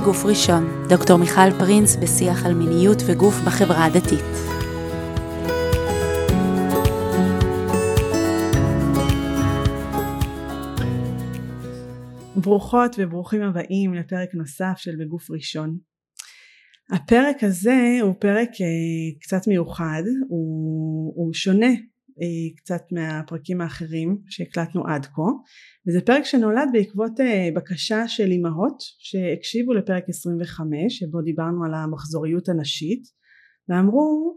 בגוף ראשון, דוקטור מיכל פרינס בשיח על מיניות וגוף בחברה הדתית. ברוכות וברוכים הבאים לפרק נוסף של בגוף ראשון. הפרק הזה הוא פרק אה, קצת מיוחד, הוא, הוא שונה אה, קצת מהפרקים האחרים שהקלטנו עד כה. וזה פרק שנולד בעקבות אה, בקשה של אימהות שהקשיבו לפרק 25 שבו דיברנו על המחזוריות הנשית ואמרו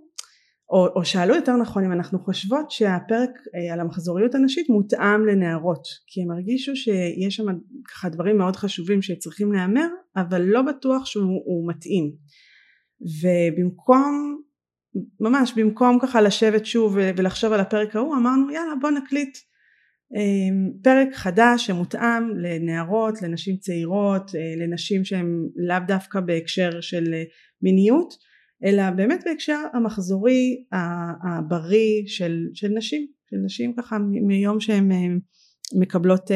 או, או שאלו יותר נכון אם אנחנו חושבות שהפרק אה, על המחזוריות הנשית מותאם לנערות כי הם הרגישו שיש שם ככה דברים מאוד חשובים שצריכים להיאמר אבל לא בטוח שהוא מתאים. ובמקום ממש במקום ככה לשבת שוב ולחשוב על הפרק ההוא אמרנו יאללה בוא נקליט אמ, פרק חדש שמותאם לנערות, לנשים צעירות, אה, לנשים שהן לאו דווקא בהקשר של אה, מיניות אלא באמת בהקשר המחזורי הבריא של, של נשים, של נשים ככה מיום שהן אה, מקבלות,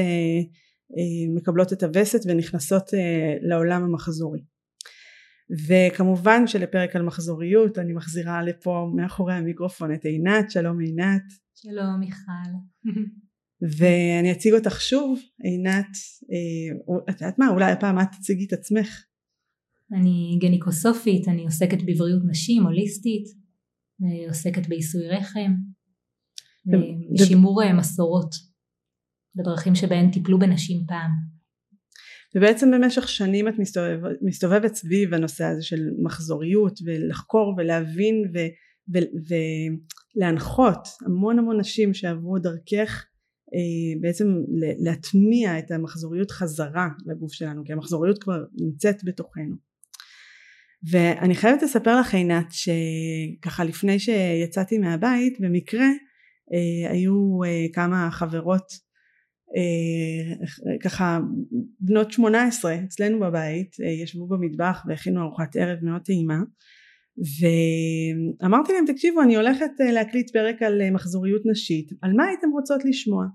מקבלות את הווסת ונכנסות לעולם המחזורי וכמובן שלפרק על מחזוריות אני מחזירה לפה מאחורי המיקרופון את עינת, שלום עינת. שלום מיכל. ואני אציג אותך שוב, עינת, אה, את יודעת מה, אולי הפעם את תציגי את עצמך. אני גניקוסופית, אני עוסקת בבריאות נשים, הוליסטית, עוסקת בעיסוי רחם, בשימור אה, מסורות, בדרכים שבהן טיפלו בנשים פעם. ובעצם במשך שנים את מסתובבת, מסתובבת סביב הנושא הזה של מחזוריות ולחקור ולהבין ו, ו, ולהנחות המון המון נשים שעברו דרכך אה, בעצם להטמיע את המחזוריות חזרה לגוף שלנו כי המחזוריות כבר נמצאת בתוכנו. ואני חייבת לספר לך עינת שככה לפני שיצאתי מהבית במקרה אה, היו אה, כמה חברות ככה בנות 18 אצלנו בבית ישבו במטבח והכינו ארוחת ערב מאוד טעימה ואמרתי להם תקשיבו אני הולכת להקליט פרק על מחזוריות נשית על מה הייתם רוצות לשמוע?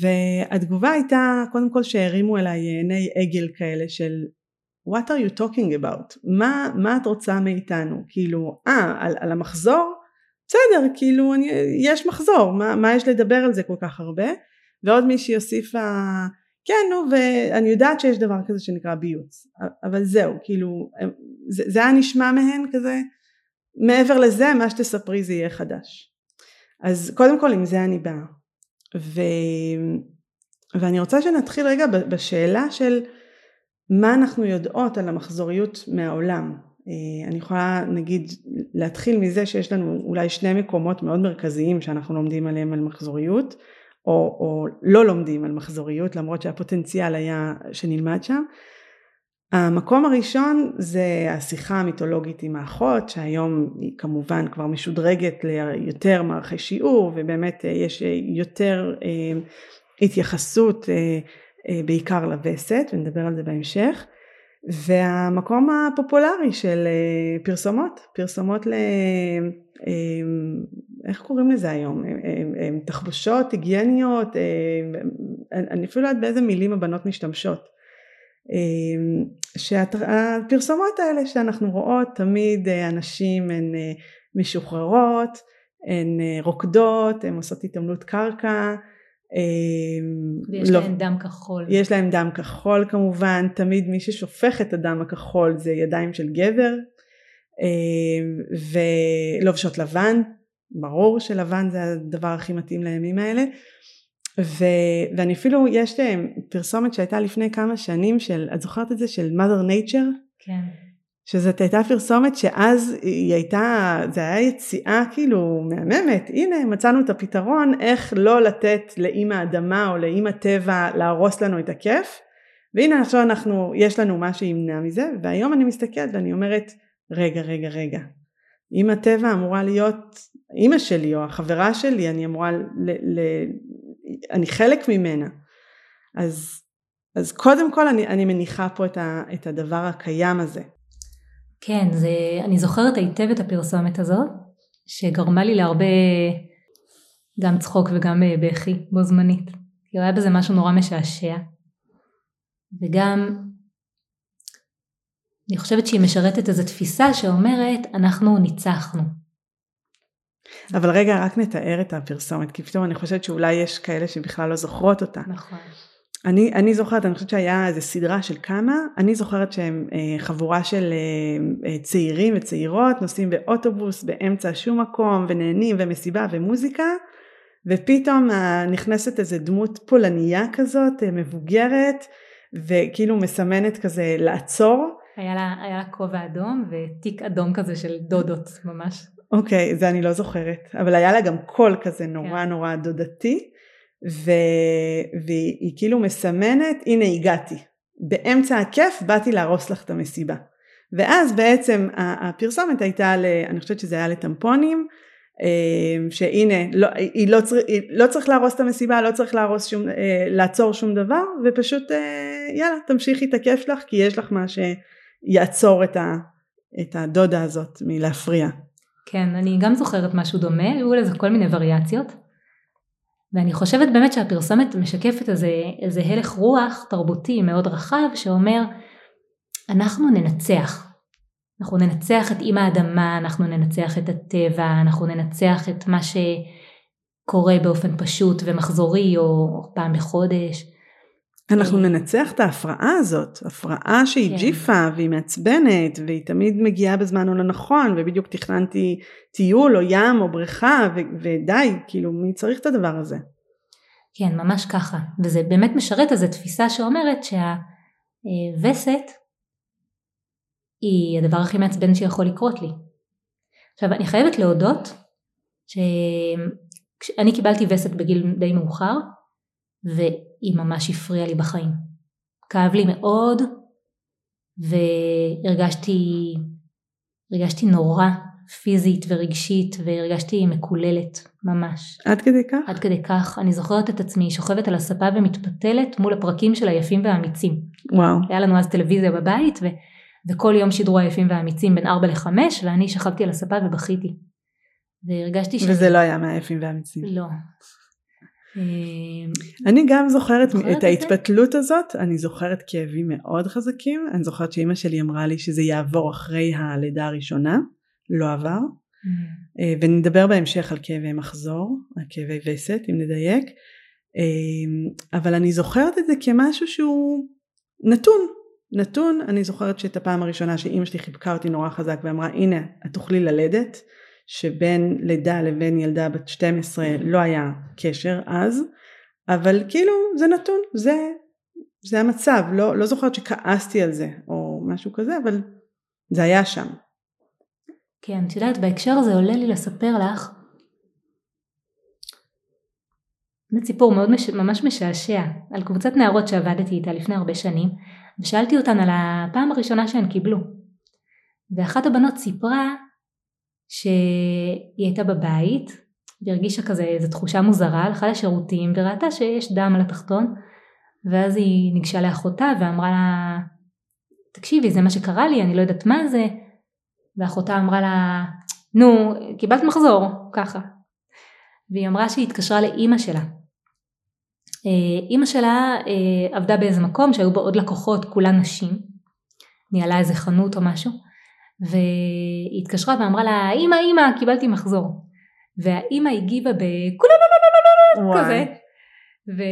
והתגובה הייתה קודם כל שהרימו אליי עיני עגל כאלה של what are you talking about? מה, מה את רוצה מאיתנו? כאילו אה על, על המחזור? בסדר כאילו אני, יש מחזור מה, מה יש לדבר על זה כל כך הרבה ועוד מישהי הוסיפה כן נו ואני יודעת שיש דבר כזה שנקרא ביוץ אבל זהו כאילו זה, זה היה נשמע מהן כזה מעבר לזה מה שתספרי זה יהיה חדש. אז קודם כל עם זה אני באה. ו... ואני רוצה שנתחיל רגע בשאלה של מה אנחנו יודעות על המחזוריות מהעולם. אה, אני יכולה נגיד להתחיל מזה שיש לנו אולי שני מקומות מאוד מרכזיים שאנחנו לומדים עליהם על מחזוריות או, או לא לומדים על מחזוריות למרות שהפוטנציאל היה שנלמד שם. המקום הראשון זה השיחה המיתולוגית עם האחות שהיום היא כמובן כבר משודרגת ליותר מערכי שיעור ובאמת אה, יש אה, יותר אה, התייחסות בעיקר לווסת ונדבר על זה בהמשך והמקום הפופולרי של פרסומות פרסומות ל... איך קוראים לזה היום? תחבושות היגייניות אני אפילו לא יודעת באיזה מילים הבנות משתמשות שהפרסומות האלה שאנחנו רואות תמיד אה, הנשים הן אה, משוחררות, הן אה, רוקדות, הן עושות התעמלות קרקע. אמ, יש לא, להן דם כחול. יש להן דם כחול כמובן, תמיד מי ששופך את הדם הכחול זה ידיים של גבר ולובשות לבן, ברור שלבן זה הדבר הכי מתאים לימים האלה ו, ואני אפילו, יש להם פרסומת שהייתה לפני כמה שנים של, את זוכרת את זה? של mother nature? כן. שזאת הייתה פרסומת שאז היא הייתה, זה היה יציאה כאילו מהממת, הנה מצאנו את הפתרון איך לא לתת לאימא אדמה או לאימא טבע להרוס לנו את הכיף והנה עכשיו אנחנו, יש לנו מה שימנע מזה והיום אני מסתכלת ואני אומרת רגע רגע רגע אם הטבע אמורה להיות אימא שלי או החברה שלי אני אמורה ל, ל, אני חלק ממנה. אז, אז קודם כל אני, אני מניחה פה את, ה, את הדבר הקיים הזה. כן, זה, אני זוכרת היטב את הפרסומת הזאת, שגרמה לי להרבה גם צחוק וגם אה, בכי בו זמנית. כי היה בזה משהו נורא משעשע. וגם אני חושבת שהיא משרתת איזו תפיסה שאומרת אנחנו ניצחנו. אבל רגע רק נתאר את הפרסומת כי פתאום אני חושבת שאולי יש כאלה שבכלל לא זוכרות אותה. נכון. אני, אני זוכרת, אני חושבת שהיה איזה סדרה של כמה, אני זוכרת שהם אה, חבורה של אה, אה, צעירים וצעירות נוסעים באוטובוס באמצע שום מקום ונהנים ומסיבה ומוזיקה ופתאום אה, נכנסת איזה דמות פולניה כזאת אה, מבוגרת וכאילו מסמנת כזה לעצור. היה לה, היה לה כובע אדום ותיק אדום כזה של דודות ממש. אוקיי, זה אני לא זוכרת, אבל היה לה גם קול כזה נורא כן. נורא דודתי. ו... והיא כאילו מסמנת הנה הגעתי באמצע הכיף באתי להרוס לך את המסיבה ואז בעצם הפרסומת הייתה ל... אני חושבת שזה היה לטמפונים אה, שהנה לא, היא לא, צר... היא לא צריך להרוס את המסיבה לא צריך להרוס שום, אה, לעצור שום דבר ופשוט אה, יאללה תמשיכי את הכיף שלך כי יש לך מה שיעצור את, ה... את הדודה הזאת מלהפריע. כן אני גם זוכרת משהו דומה היו לזה כל מיני וריאציות ואני חושבת באמת שהפרסומת משקפת איזה, איזה הלך רוח תרבותי מאוד רחב שאומר אנחנו ננצח. אנחנו ננצח את אימא האדמה, אנחנו ננצח את הטבע, אנחנו ננצח את מה שקורה באופן פשוט ומחזורי או פעם בחודש. אנחנו ננצח את ההפרעה הזאת, הפרעה שהיא כן. ג'יפה והיא מעצבנת והיא תמיד מגיעה בזמן הלא נכון ובדיוק תכננתי טיול או ים או בריכה ו- ודי, כאילו מי צריך את הדבר הזה? כן, ממש ככה, וזה באמת משרת איזו תפיסה שאומרת שהווסת היא הדבר הכי מעצבן שיכול לקרות לי. עכשיו אני חייבת להודות שאני קיבלתי וסת בגיל די מאוחר והיא ממש הפריעה לי בחיים. כאב לי מאוד והרגשתי הרגשתי נורא פיזית ורגשית והרגשתי מקוללת ממש. עד כדי כך? עד כדי כך. אני זוכרת את עצמי שוכבת על הספה ומתפתלת מול הפרקים של היפים והאמיצים. וואו. היה לנו אז טלוויזיה בבית ו... וכל יום שידרו היפים והאמיצים בין 4 ל-5 ואני שכבתי על הספה ובכיתי. והרגשתי ש... וזה לא היה מהיפים והאמיצים. לא. אמ, אני גם זוכרת את ההתפתלות הזאת, אני זוכרת כאבים מאוד חזקים, אני זוכרת שאימא שלי אמרה לי שזה יעבור אחרי הלידה הראשונה, לא עבר, mm. אה, ונדבר בהמשך על כאבי מחזור, על כאבי וסת אם נדייק, אמ, אבל אני זוכרת את זה כמשהו שהוא נתון, נתון, אני זוכרת שאת הפעם הראשונה שאימא שלי חיבקה אותי נורא חזק ואמרה הנה את תוכלי ללדת, שבין לידה לבין ילדה בת 12 לא היה קשר אז, אבל כאילו זה נתון, זה, זה המצב, לא, לא זוכרת שכעסתי על זה או משהו כזה, אבל זה היה שם. כן, את יודעת, בהקשר הזה עולה לי לספר לך באמת סיפור מאוד מש... ממש משעשע על קבוצת נערות שעבדתי איתה לפני הרבה שנים ושאלתי אותן על הפעם הראשונה שהן קיבלו ואחת הבנות סיפרה שהיא הייתה בבית והרגישה כזה איזו תחושה מוזרה, הלכה לשירותים וראתה שיש דם על התחתון ואז היא ניגשה לאחותה ואמרה לה תקשיבי זה מה שקרה לי אני לא יודעת מה זה. ואחותה אמרה לה נו קיבלת מחזור ככה. והיא אמרה שהיא התקשרה לאימא שלה. אה, אימא שלה אה, עבדה באיזה מקום שהיו בו עוד לקוחות כולן נשים. ניהלה איזה חנות או משהו והיא התקשרה ואמרה לה אמא אמא קיבלתי מחזור. והאימא הגיבה בכולו כזה ו...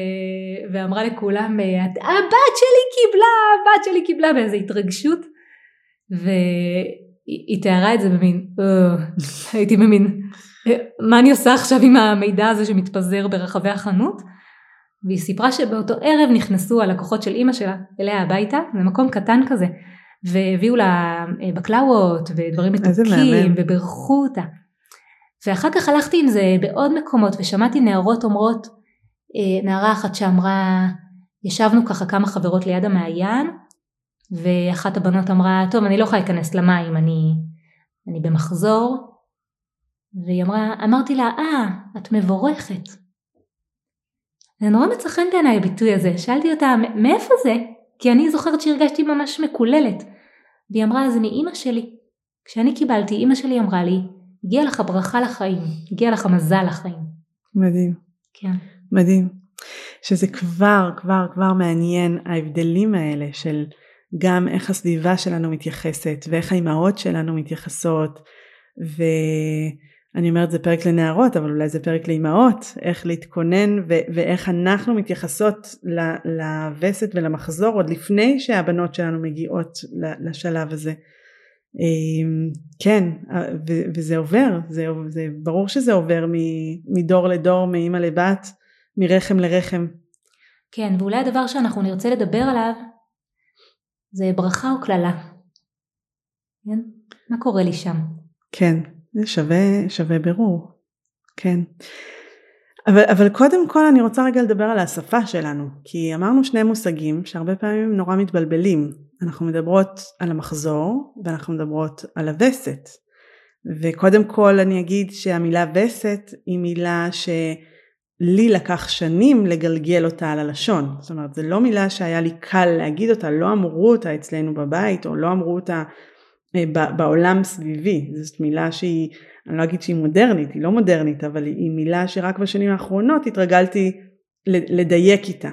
ואמרה לכולם הבת שלי קיבלה הבת שלי קיבלה באיזה התרגשות והיא תיארה את זה במין הייתי במין מה אני עושה עכשיו עם המידע הזה שמתפזר ברחבי החנות והיא סיפרה שבאותו ערב נכנסו הלקוחות של אימא שלה אליה הביתה זה מקום קטן כזה והביאו לה אה, בקלאוות ודברים מתוקים וברכו אותה. ואחר כך הלכתי עם זה בעוד מקומות ושמעתי נערות אומרות, אה, נערה אחת שאמרה, ישבנו ככה כמה חברות ליד המעיין ואחת הבנות אמרה, טוב אני לא יכולה להיכנס למים, אני, אני במחזור. והיא אמרה, אמרתי לה, אה, את מבורכת. זה נורא מצא חן בעיניי הביטוי הזה, שאלתי אותה, מאיפה זה? כי אני זוכרת שהרגשתי ממש מקוללת. והיא אמרה זה מאימא שלי. כשאני קיבלתי אימא שלי אמרה לי הגיע לך ברכה לחיים, הגיע לך מזל לחיים. מדהים. כן. מדהים. שזה כבר כבר כבר מעניין ההבדלים האלה של גם איך הסביבה שלנו מתייחסת ואיך האימהות שלנו מתייחסות ואני אומרת זה פרק לנערות אבל אולי זה פרק לאימהות איך להתכונן ו- ואיך אנחנו מתייחסות לווסת ולמחזור עוד לפני שהבנות שלנו מגיעות לשלב הזה. אמ, כן ו- וזה עובר זה, זה ברור שזה עובר מדור לדור מאימא לבת מרחם לרחם. כן ואולי הדבר שאנחנו נרצה לדבר עליו זה ברכה או קללה. כן? מה קורה לי שם? כן, זה שווה, שווה בירור. כן. אבל, אבל קודם כל אני רוצה רגע לדבר על השפה שלנו, כי אמרנו שני מושגים שהרבה פעמים נורא מתבלבלים. אנחנו מדברות על המחזור ואנחנו מדברות על הווסת. וקודם כל אני אגיד שהמילה וסת היא מילה ש... לי לקח שנים לגלגל אותה על הלשון. זאת אומרת, זו לא מילה שהיה לי קל להגיד אותה, לא אמרו אותה אצלנו בבית, או לא אמרו אותה בעולם סביבי. זאת מילה שהיא, אני לא אגיד שהיא מודרנית, היא לא מודרנית, אבל היא מילה שרק בשנים האחרונות התרגלתי לדייק איתה.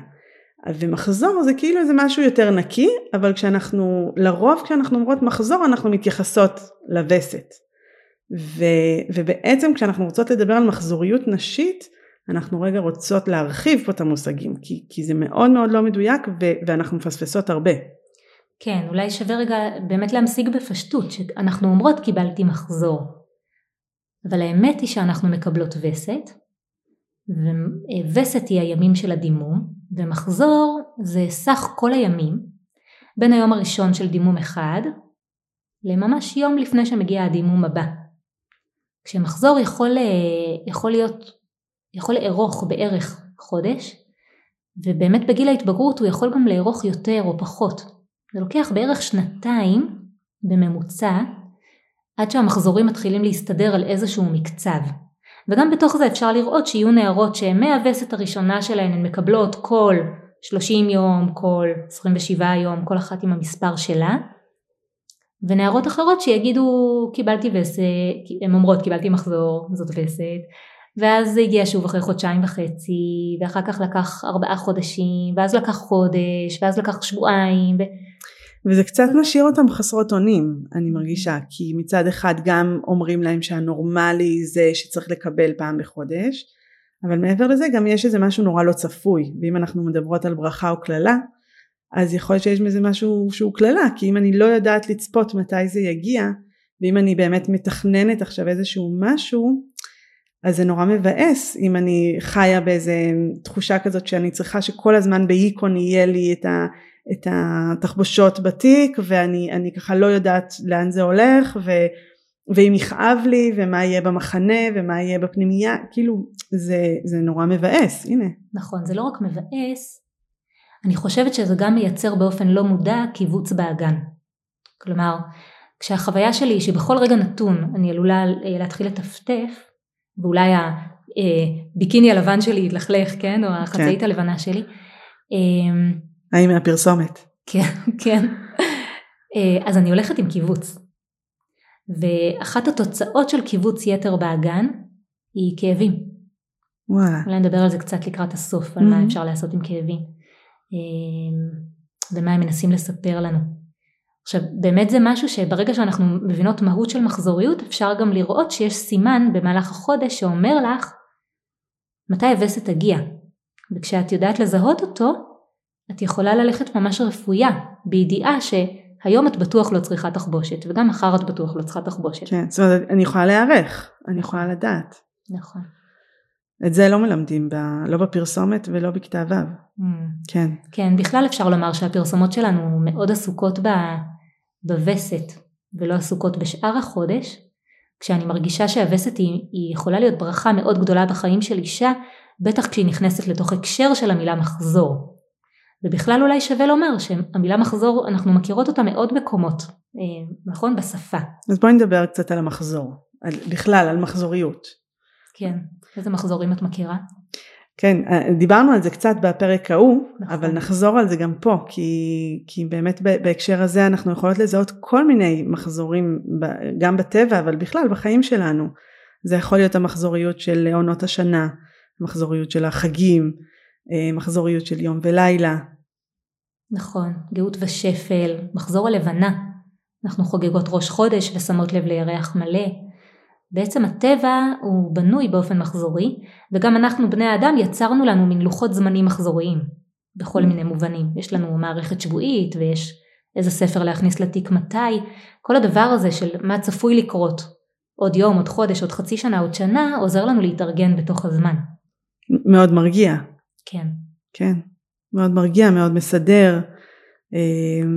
ומחזור זה כאילו איזה משהו יותר נקי, אבל כשאנחנו, לרוב כשאנחנו אומרות מחזור אנחנו מתייחסות לווסת. ו, ובעצם כשאנחנו רוצות לדבר על מחזוריות נשית, אנחנו רגע רוצות להרחיב פה את המושגים, כי, כי זה מאוד מאוד לא מדויק ו, ואנחנו מפספסות הרבה. כן, אולי שווה רגע באמת להמשיג בפשטות, שאנחנו אומרות קיבלתי מחזור, אבל האמת היא שאנחנו מקבלות וסת, ווסת היא הימים של הדימום, ומחזור זה סך כל הימים, בין היום הראשון של דימום אחד, לממש יום לפני שמגיע הדימום הבא. כשמחזור יכול, אה, יכול להיות יכול לארוך בערך חודש, ובאמת בגיל ההתבגרות הוא יכול גם לארוך יותר או פחות. זה לוקח בערך שנתיים בממוצע עד שהמחזורים מתחילים להסתדר על איזשהו מקצב. וגם בתוך זה אפשר לראות שיהיו נערות שהן מהווסת הראשונה שלהן הן מקבלות כל 30 יום, כל 27 יום, כל אחת עם המספר שלה. ונערות אחרות שיגידו קיבלתי וסת, הן אומרות קיבלתי מחזור, זאת וסת, ואז זה הגיע שוב אחרי חודשיים וחצי, ואחר כך לקח ארבעה חודשים, ואז לקח חודש, ואז לקח שבועיים. ו... וזה קצת משאיר אותם חסרות אונים, אני מרגישה, כי מצד אחד גם אומרים להם שהנורמלי זה שצריך לקבל פעם בחודש, אבל מעבר לזה גם יש איזה משהו נורא לא צפוי, ואם אנחנו מדברות על ברכה או קללה, אז יכול להיות שיש בזה משהו שהוא קללה, כי אם אני לא יודעת לצפות מתי זה יגיע, ואם אני באמת מתכננת עכשיו איזשהו משהו, אז זה נורא מבאס אם אני חיה באיזה תחושה כזאת שאני צריכה שכל הזמן בהיקון יהיה לי את, ה, את התחבושות בתיק ואני ככה לא יודעת לאן זה הולך ו, ואם יכאב לי ומה יהיה במחנה ומה יהיה בפנימייה כאילו זה, זה נורא מבאס הנה. נכון זה לא רק מבאס אני חושבת שזה גם מייצר באופן לא מודע קיבוץ באגן. כלומר כשהחוויה שלי שבכל רגע נתון אני עלולה להתחיל לטפטף ואולי הביקיני אה, הלבן שלי יתלכלך, כן? או החצאית כן. הלבנה שלי. האם מהפרסומת? כן, כן. אה, אז אני הולכת עם קיבוץ. ואחת התוצאות של קיבוץ יתר באגן היא כאבים. וואלה. אולי נדבר על זה קצת לקראת הסוף, על mm-hmm. מה אפשר לעשות עם כאבים. אמ, ומה הם מנסים לספר לנו. עכשיו באמת זה משהו שברגע שאנחנו מבינות מהות של מחזוריות אפשר גם לראות שיש סימן במהלך החודש שאומר לך מתי הווסת תגיע וכשאת יודעת לזהות אותו את יכולה ללכת ממש רפויה בידיעה שהיום את בטוח לא צריכה תחבושת וגם מחר את בטוח לא צריכה תחבושת. כן, זאת אומרת אני יכולה להיערך, אני יכולה לדעת. נכון. את זה לא מלמדים ב, לא בפרסומת ולא בכתב ו'. Mm. כן. כן, בכלל אפשר לומר שהפרסומות שלנו מאוד עסוקות ב... בווסת ולא עסוקות בשאר החודש, כשאני מרגישה שהווסת היא, היא יכולה להיות ברכה מאוד גדולה בחיים של אישה, בטח כשהיא נכנסת לתוך הקשר של המילה מחזור. ובכלל אולי שווה לומר שהמילה מחזור אנחנו מכירות אותה מאוד מקומות, אה, נכון? בשפה. אז בואי נדבר קצת על המחזור, על, בכלל על מחזוריות. כן, איזה מחזורים את מכירה? כן, אה, דיברנו על זה קצת בפרק ההוא, נכון. אבל נחזור על זה גם פה, כי, כי באמת בהקשר הזה אנחנו יכולות לזהות כל מיני מחזורים, גם בטבע, אבל בכלל בחיים שלנו. זה יכול להיות המחזוריות של עונות השנה, מחזוריות של החגים, אה, מחזוריות של יום ולילה. נכון, גאות ושפל, מחזור הלבנה. אנחנו חוגגות ראש חודש ושמות לב לירח מלא. בעצם הטבע הוא בנוי באופן מחזורי, וגם אנחנו בני האדם יצרנו לנו מין לוחות זמנים מחזוריים, בכל מיני מובנים. יש לנו מערכת שבועית, ויש איזה ספר להכניס לתיק מתי, כל הדבר הזה של מה צפוי לקרות עוד יום, עוד חודש, עוד חצי שנה, עוד שנה, עוזר לנו להתארגן בתוך הזמן. מאוד מרגיע. כן. כן, מאוד מרגיע, מאוד מסדר. אה,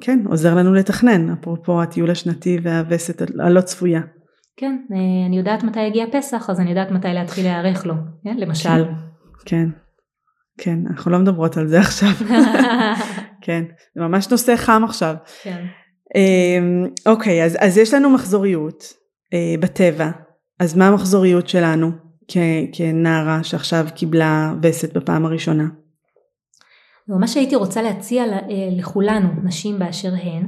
כן, עוזר לנו לתכנן, אפרופו הטיול השנתי והווסת הלא צפויה. כן, אה, אני יודעת מתי יגיע פסח, אז אני יודעת מתי להתחיל להיערך לו, כן? למשל. כן, כן, אנחנו לא מדברות על זה עכשיו. כן, זה ממש נושא חם עכשיו. כן. אמ, אוקיי, אז, אז יש לנו מחזוריות אה, בטבע, אז מה המחזוריות שלנו כ- כנערה שעכשיו קיבלה וסת בפעם הראשונה? ומה שהייתי רוצה להציע אה, לכולנו, נשים באשר הן,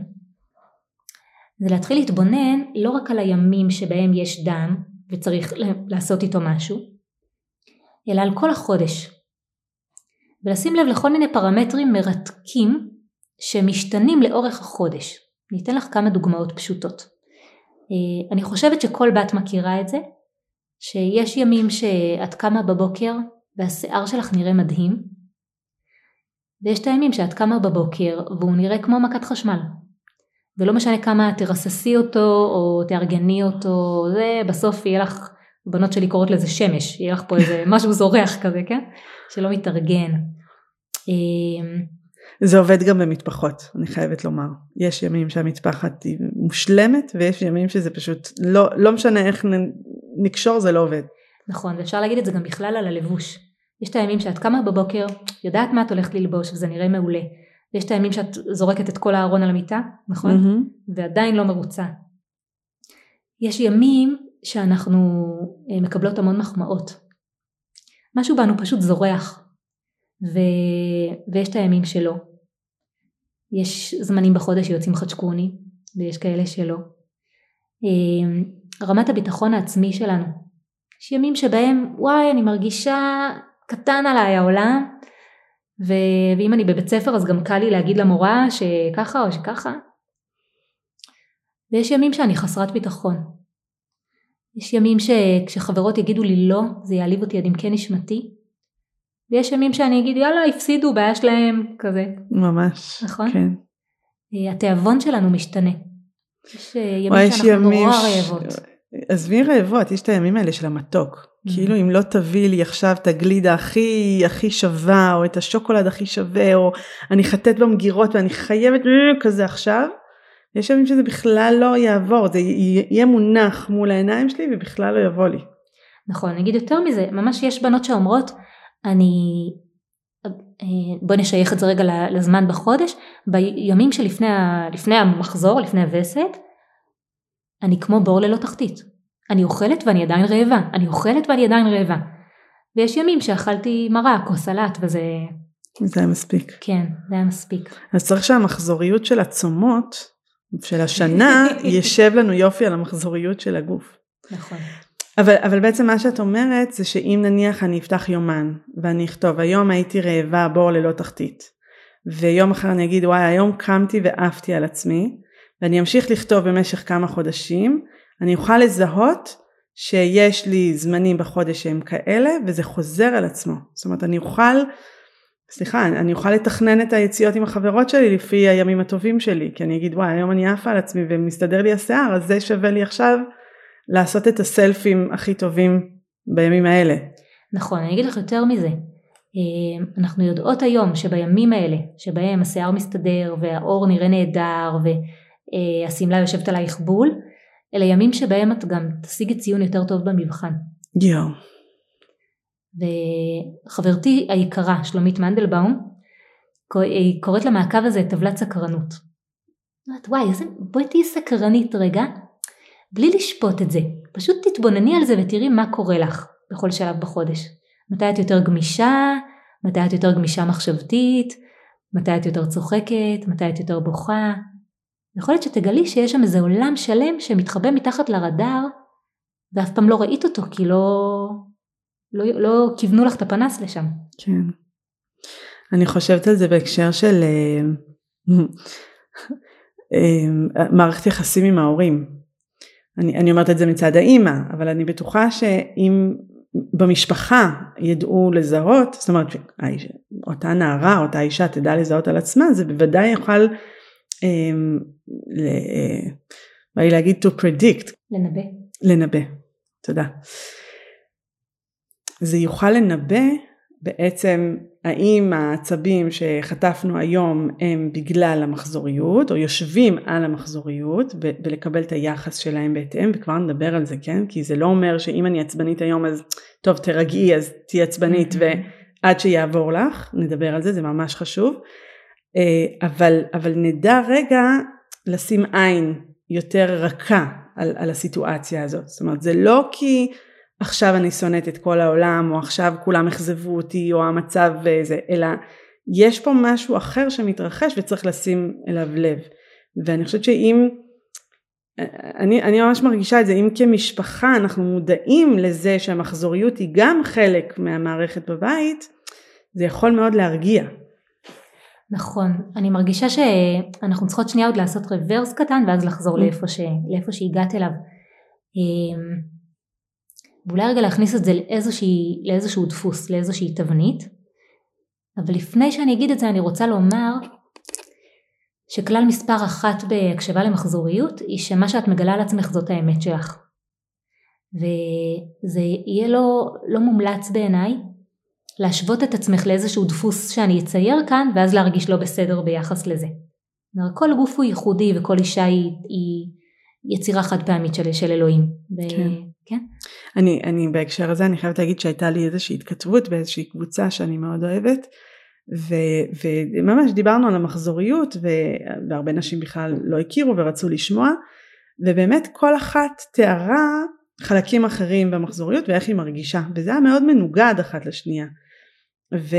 זה להתחיל להתבונן לא רק על הימים שבהם יש דם וצריך לעשות איתו משהו, אלא על כל החודש. ולשים לב לכל מיני פרמטרים מרתקים שמשתנים לאורך החודש. אני אתן לך כמה דוגמאות פשוטות. אה, אני חושבת שכל בת מכירה את זה, שיש ימים שאת קמה בבוקר והשיער שלך נראה מדהים, ויש את הימים שאת קמה בבוקר והוא נראה כמו מכת חשמל. ולא משנה כמה תרססי אותו או תארגני אותו, זה בסוף יהיה לך, בנות שלי קוראות לזה שמש, יהיה לך פה איזה משהו זורח כזה, כן? שלא מתארגן. אמ, זה עובד גם במטפחות, אני חייבת לומר. יש ימים שהמטפחת היא מושלמת ויש ימים שזה פשוט לא, לא משנה איך נקשור זה לא עובד. נכון, ואפשר להגיד את זה גם בכלל על הלבוש. יש את הימים שאת קמה בבוקר, יודעת מה את הולכת ללבוש וזה נראה מעולה. ויש את הימים שאת זורקת את כל הארון על המיטה, נכון? מהמם. ועדיין לא מרוצה. יש ימים שאנחנו אה, מקבלות המון מחמאות. משהו בנו פשוט זורח. ו... ויש את הימים שלא. יש זמנים בחודש שיוצאים חדשקרוני, ויש כאלה שלא. אה, רמת הביטחון העצמי שלנו. יש ימים שבהם וואי אני מרגישה קטן עליי העולם ו... ואם אני בבית ספר אז גם קל לי להגיד למורה שככה או שככה. ויש ימים שאני חסרת ביטחון. יש ימים שכשחברות יגידו לי לא זה יעליב אותי עד עמקי נשמתי. ויש ימים שאני אגיד יאללה הפסידו בעיה שלהם כזה. ממש. נכון? כן. אה, התיאבון שלנו משתנה. יש אה, ימים שאנחנו נורא ש- רעבות. עזבי רעבות, יש את הימים האלה של המתוק. Mhm. כאילו אם לא תביא לי עכשיו את הגלידה הכי הכי שווה, או את השוקולד הכי שווה, או אני חטאת במגירות ואני חייבת אה, כזה עכשיו, יש ימים שזה בכלל לא יעבור, זה יהיה מונח מול העיניים שלי ובכלל לא יבוא לי. נכון, אני אגיד יותר מזה, ממש יש בנות שאומרות, אני, אה, בוא נשייך את זה רגע לזמן בחודש, בימים שלפני לפני המחזור, לפני הווסת, אני כמו בור ללא תחתית. אני אוכלת ואני עדיין רעבה, אני אוכלת ואני עדיין רעבה. ויש ימים שאכלתי מרק או סלט וזה, זה היה מספיק. כן, זה היה מספיק. אז צריך שהמחזוריות של הצומות, של השנה, יישב לנו יופי על המחזוריות של הגוף. נכון. אבל, אבל בעצם מה שאת אומרת זה שאם נניח אני אפתח יומן ואני אכתוב היום הייתי רעבה בור ללא תחתית ויום אחר אני אגיד וואי היום קמתי ועפתי על עצמי ואני אמשיך לכתוב במשך כמה חודשים אני אוכל לזהות שיש לי זמנים בחודש שהם כאלה וזה חוזר על עצמו זאת אומרת אני אוכל סליחה אני אוכל לתכנן את היציאות עם החברות שלי לפי הימים הטובים שלי כי אני אגיד וואי היום אני עפה על עצמי ומסתדר לי השיער אז זה שווה לי עכשיו לעשות את הסלפים הכי טובים בימים האלה. נכון, אני אגיד לך יותר מזה. אה, אנחנו יודעות היום שבימים האלה, שבהם השיער מסתדר והאור נראה נהדר והשמלה יושבת עלייך בול, אלה ימים שבהם את גם תשיגי ציון יותר טוב במבחן. יואו. וחברתי היקרה, שלומית מנדלבאום, היא קוראת למעקב הזה טבלת סקרנות. אומרת, וואי, איזה, בואי תהיי סקרנית רגע, בלי לשפוט את זה. פשוט תתבונני על זה ותראי מה קורה לך בכל שלב בחודש. מתי את יותר גמישה, מתי את יותר גמישה מחשבתית, מתי את יותר צוחקת, מתי את יותר בוכה. יכול להיות שתגלי שיש שם איזה עולם שלם שמתחבא מתחת לרדאר, ואף פעם לא ראית אותו כי לא, לא, לא כיוונו לך את הפנס לשם. כן. אני חושבת על זה בהקשר של אה, אה, מערכת יחסים עם ההורים. אני, אני אומרת את זה מצד האימא, אבל אני בטוחה שאם במשפחה ידעו לזהות, זאת אומרת אותה נערה, אותה אישה תדע לזהות על עצמה, זה בוודאי יוכל, ל, בא לי להגיד to predict. לנבא. לנבא, תודה. זה יוכל לנבא בעצם האם העצבים שחטפנו היום הם בגלל המחזוריות או יושבים על המחזוריות ולקבל את היחס שלהם בהתאם וכבר נדבר על זה כן כי זה לא אומר שאם אני עצבנית היום אז טוב תרגעי אז תהיי עצבנית ועד שיעבור לך נדבר על זה זה ממש חשוב אה, אבל אבל נדע רגע לשים עין יותר רכה על, על הסיטואציה הזאת. זאת אומרת זה לא כי עכשיו אני שונאת את כל העולם או עכשיו כולם אכזבו אותי או המצב וזה אלא יש פה משהו אחר שמתרחש וצריך לשים אליו לב. ואני חושבת שאם אני, אני ממש מרגישה את זה אם כמשפחה אנחנו מודעים לזה שהמחזוריות היא גם חלק מהמערכת בבית זה יכול מאוד להרגיע נכון, אני מרגישה שאנחנו צריכות שנייה עוד לעשות רוורס קטן ואז לחזור mm. לאיפה, ש... לאיפה שהגעת אליו. אמ, ואולי רגע להכניס את זה לאיזושהי, לאיזשהו דפוס, לאיזושהי תבנית. אבל לפני שאני אגיד את זה אני רוצה לומר שכלל מספר אחת בהקשבה למחזוריות היא שמה שאת מגלה על עצמך זאת האמת שלך. וזה יהיה לא, לא מומלץ בעיניי להשוות את עצמך לאיזשהו דפוס שאני אצייר כאן ואז להרגיש לא בסדר ביחס לזה. כל גוף הוא ייחודי וכל אישה היא, היא יצירה חד פעמית של, של אלוהים. כן. כן? אני, אני בהקשר הזה אני חייבת להגיד שהייתה לי איזושהי התכתבות באיזושהי קבוצה שאני מאוד אוהבת ו, וממש דיברנו על המחזוריות והרבה נשים בכלל לא הכירו ורצו לשמוע ובאמת כל אחת תיארה חלקים אחרים במחזוריות ואיך היא מרגישה וזה היה מאוד מנוגד אחת לשנייה ו...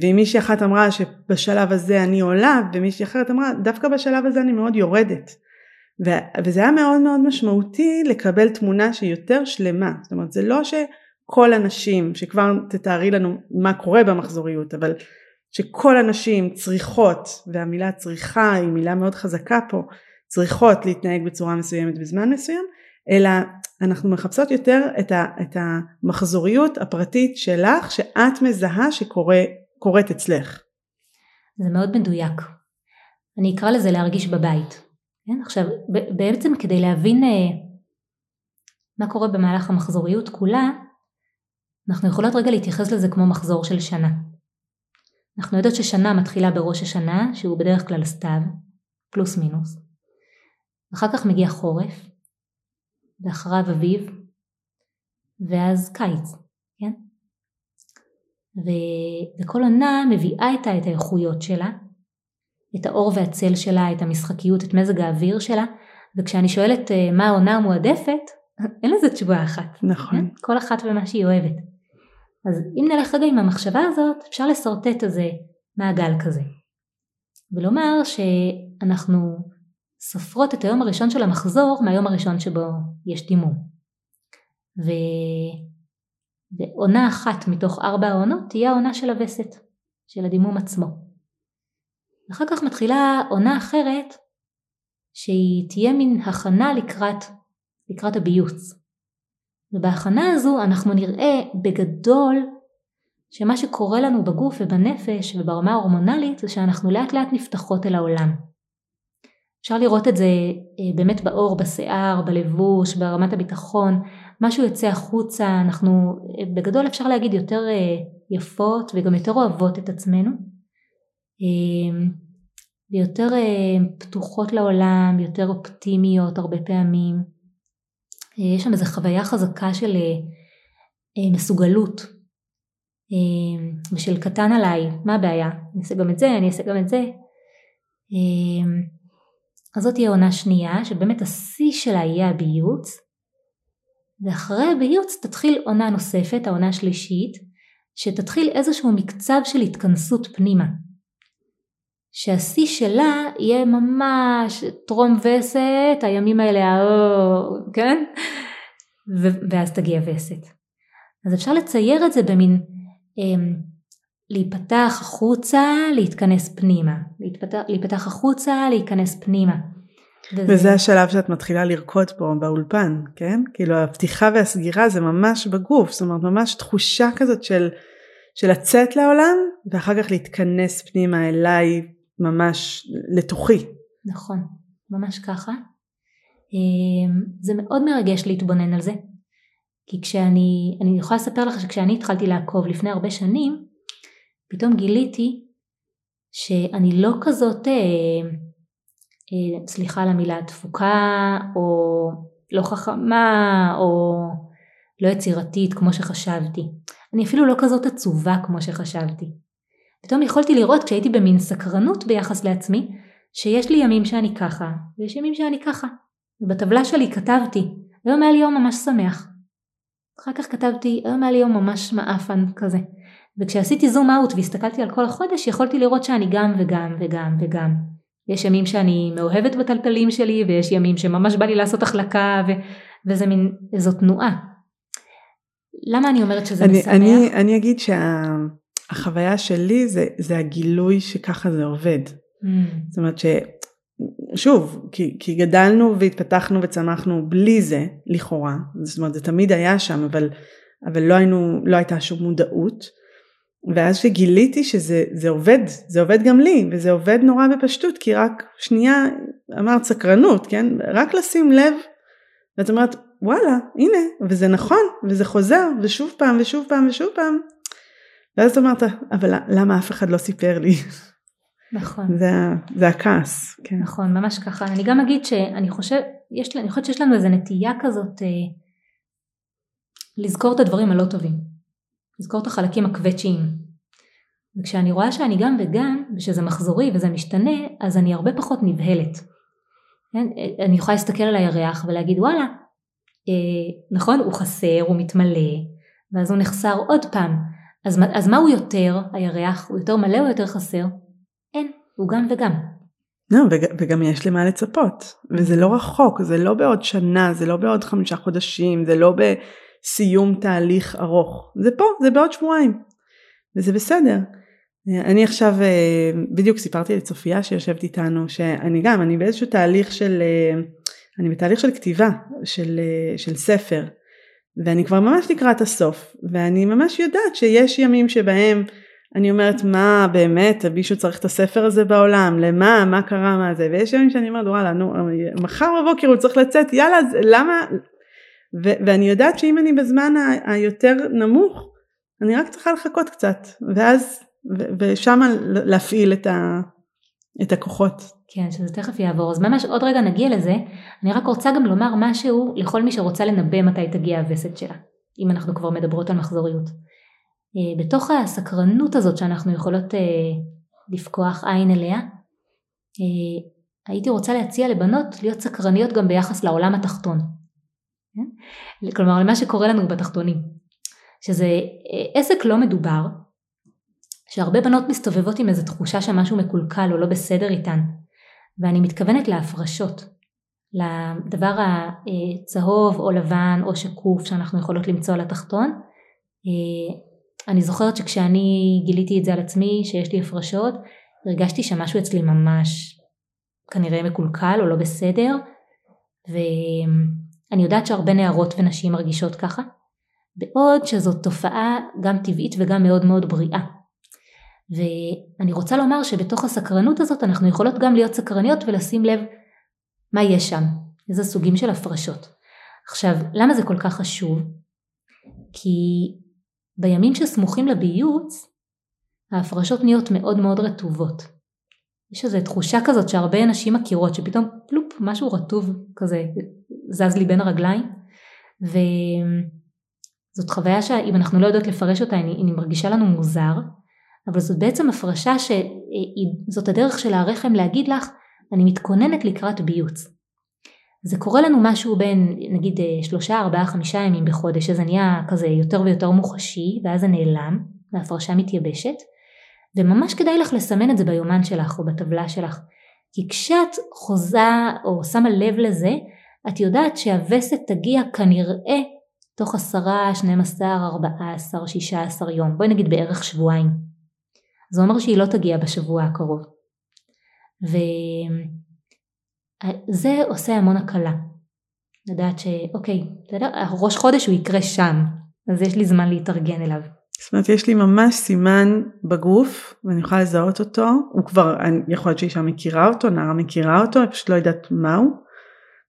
ואם מישהי אחת אמרה שבשלב הזה אני עולה ומישהי אחרת אמרה דווקא בשלב הזה אני מאוד יורדת. ו- וזה היה מאוד מאוד משמעותי לקבל תמונה שהיא יותר שלמה. זאת אומרת זה לא שכל הנשים שכבר תתארי לנו מה קורה במחזוריות אבל שכל הנשים צריכות והמילה צריכה היא מילה מאוד חזקה פה צריכות להתנהג בצורה מסוימת בזמן מסוים אלא אנחנו מחפשות יותר את, ה, את המחזוריות הפרטית שלך שאת מזהה שקורית אצלך. זה מאוד מדויק. אני אקרא לזה להרגיש בבית. כן? עכשיו בעצם כדי להבין אה, מה קורה במהלך המחזוריות כולה אנחנו יכולות רגע להתייחס לזה כמו מחזור של שנה. אנחנו יודעות ששנה מתחילה בראש השנה שהוא בדרך כלל סתיו פלוס מינוס אחר כך מגיע חורף ואחריו אביב ואז קיץ, כן? ו... וכל עונה מביאה איתה את האיכויות שלה את האור והצל שלה, את המשחקיות, את מזג האוויר שלה, וכשאני שואלת אה, מה העונה המועדפת, אין לזה תשובה אחת. נכון. כן? כל אחת ומה שהיא אוהבת. אז אם נלך רגע עם המחשבה הזאת, אפשר לשרטט איזה מעגל כזה. ולומר שאנחנו סופרות את היום הראשון של המחזור מהיום הראשון שבו יש דימום. ו... ועונה אחת מתוך ארבע העונות תהיה העונה של הווסת, של הדימום עצמו. ואחר כך מתחילה עונה אחרת שהיא תהיה מין הכנה לקראת, לקראת הביוץ. ובהכנה הזו אנחנו נראה בגדול שמה שקורה לנו בגוף ובנפש וברמה ההורמונלית זה שאנחנו לאט לאט נפתחות אל העולם. אפשר לראות את זה אה, באמת באור, בשיער, בלבוש, ברמת הביטחון, משהו יוצא החוצה, אנחנו אה, בגדול אפשר להגיד יותר אה, יפות וגם יותר אוהבות את עצמנו. ויותר פתוחות לעולם, יותר אופטימיות הרבה פעמים. יש שם איזו חוויה חזקה של מסוגלות ושל קטן עליי, מה הבעיה? אני אעשה גם את זה, אני אעשה גם את זה. אז זאת תהיה עונה שנייה, שבאמת השיא שלה יהיה הביוץ, ואחרי הביוץ תתחיל עונה נוספת, העונה השלישית, שתתחיל איזשהו מקצב של התכנסות פנימה. שהשיא שלה יהיה ממש טרום וסת, הימים האלה, האו, כן? ו- ואז תגיע וסת. אז אפשר לצייר את זה במין אמ, להיפתח החוצה, להתכנס פנימה. להיפתח, להיפתח החוצה, להיכנס פנימה. וזה... וזה השלב שאת מתחילה לרקוד פה באולפן, כן? כאילו הפתיחה והסגירה זה ממש בגוף, זאת אומרת ממש תחושה כזאת של, של לצאת לעולם ואחר כך להתכנס פנימה אליי ממש לתוכי. נכון, ממש ככה. אמ, זה מאוד מרגש להתבונן על זה, כי כשאני, אני יכולה לספר לך שכשאני התחלתי לעקוב לפני הרבה שנים, פתאום גיליתי שאני לא כזאת, אה, אה, סליחה על המילה, תפוקה, או לא חכמה, או לא יצירתית כמו שחשבתי. אני אפילו לא כזאת עצובה כמו שחשבתי. פתאום יכולתי לראות כשהייתי במין סקרנות ביחס לעצמי, שיש לי ימים שאני ככה, ויש ימים שאני ככה. ובטבלה שלי כתבתי, היום היה לי יום ממש שמח. אחר כך כתבתי, היום היה לי יום ממש מעפן כזה. וכשעשיתי זום אאוט והסתכלתי על כל החודש, יכולתי לראות שאני גם וגם וגם וגם. יש ימים שאני מאוהבת בטלטלים שלי, ויש ימים שממש בא לי לעשות החלקה, ו... וזה מין, איזו תנועה. למה אני אומרת שזה אני, משמח? אני, אני אגיד שהחוויה שה, שלי זה, זה הגילוי שככה זה עובד. Mm. זאת אומרת ש... שוב, כי, כי גדלנו והתפתחנו וצמחנו בלי זה, לכאורה, זאת אומרת זה תמיד היה שם, אבל, אבל לא, היינו, לא הייתה שום מודעות. ואז שגיליתי שזה עובד, זה עובד גם לי, וזה עובד נורא בפשטות, כי רק שנייה, אמרת סקרנות, כן? רק לשים לב, ואת אומרת, וואלה, הנה, וזה נכון, וזה חוזר, ושוב פעם, ושוב פעם, ושוב פעם. ואז את אומרת, אבל למה אף אחד לא סיפר לי? נכון. זה, זה הכעס, כן. נכון, ממש ככה. אני גם אגיד שאני חושב, יש, אני חושבת שיש לנו איזו נטייה כזאת אה, לזכור את הדברים הלא טובים. לזכור את החלקים הקווצ'יים. וכשאני רואה שאני גם וגם, ושזה מחזורי וזה משתנה, אז אני הרבה פחות נבהלת. כן? אני יכולה להסתכל על הירח ולהגיד וואלה, אה, נכון הוא חסר, הוא מתמלא, ואז הוא נחסר עוד פעם. אז, אז מה הוא יותר, הירח? הוא יותר מלא או יותר חסר? אין, הוא גם וגם. לא, וגם יש למה לצפות, וזה לא רחוק, זה לא בעוד שנה, זה לא בעוד חמישה חודשים, זה לא בסיום תהליך ארוך, זה פה, זה בעוד שבועיים, וזה בסדר. אני עכשיו, אה, בדיוק סיפרתי לצופיה שיושבת איתנו, שאני גם, אני באיזשהו תהליך של, אה, אני בתהליך של כתיבה, של, אה, של ספר, ואני כבר ממש לקראת הסוף, ואני ממש יודעת שיש ימים שבהם אני אומרת מה באמת מישהו צריך את הספר הזה בעולם? למה? מה קרה? מה זה? ויש ימים שאני אומרת וואלה נו מחר בבוקר הוא צריך לצאת יאללה למה ו- ואני יודעת שאם אני בזמן ה- היותר נמוך אני רק צריכה לחכות קצת ואז ו- ושם להפעיל את, ה- את הכוחות. כן שזה תכף יעבור אז ממש עוד רגע נגיע לזה אני רק רוצה גם לומר משהו לכל מי שרוצה לנבא מתי תגיע הווסת שלה אם אנחנו כבר מדברות על מחזוריות. אה, בתוך הסקרנות הזאת שאנחנו יכולות אה, לפקוח עין אליה, אה, הייתי רוצה להציע לבנות להיות סקרניות גם ביחס לעולם התחתון. כלומר למה שקורה לנו בתחתונים. שזה עסק לא מדובר, שהרבה בנות מסתובבות עם איזו תחושה שמשהו מקולקל או לא בסדר איתן, ואני מתכוונת להפרשות, לדבר הצהוב או לבן או שקוף שאנחנו יכולות למצוא על התחתון, אני זוכרת שכשאני גיליתי את זה על עצמי, שיש לי הפרשות, הרגשתי שמשהו אצלי ממש כנראה מקולקל או לא בסדר, ואני יודעת שהרבה נערות ונשים מרגישות ככה, בעוד שזאת תופעה גם טבעית וגם מאוד מאוד בריאה. ואני רוצה לומר שבתוך הסקרנות הזאת אנחנו יכולות גם להיות סקרניות ולשים לב מה יש שם, איזה סוגים של הפרשות. עכשיו, למה זה כל כך חשוב? כי בימים שסמוכים לביוץ, ההפרשות נהיות מאוד מאוד רטובות. יש איזו תחושה כזאת שהרבה נשים מכירות, שפתאום פלופ, משהו רטוב כזה זז לי בין הרגליים, וזאת חוויה שאם אנחנו לא יודעות לפרש אותה, היא, מרגישה לנו מוזר, אבל זאת בעצם הפרשה שזאת הדרך של הרחם להגיד לך, אני מתכוננת לקראת ביוץ. זה קורה לנו משהו בין נגיד שלושה, ארבעה, חמישה ימים בחודש, שזה נהיה כזה יותר ויותר מוחשי, ואז זה נעלם, והפרשה מתייבשת, וממש כדאי לך לסמן את זה ביומן שלך או בטבלה שלך. כי כשאת חוזה או שמה לב לזה, את יודעת שהווסת תגיע כנראה תוך עשרה, שנים עשר, ארבעה עשר, שישה עשר יום, בואי נגיד בערך שבועיים. זה אומר שהיא לא תגיע בשבוע הקרוב. וזה עושה המון הקלה. לדעת שאוקיי, ראש חודש הוא יקרה שם, אז יש לי זמן להתארגן אליו. זאת אומרת יש לי ממש סימן בגוף ואני יכולה לזהות אותו, הוא כבר, יכול להיות שאישה מכירה אותו, נערה מכירה אותו, היא פשוט לא יודעת מהו.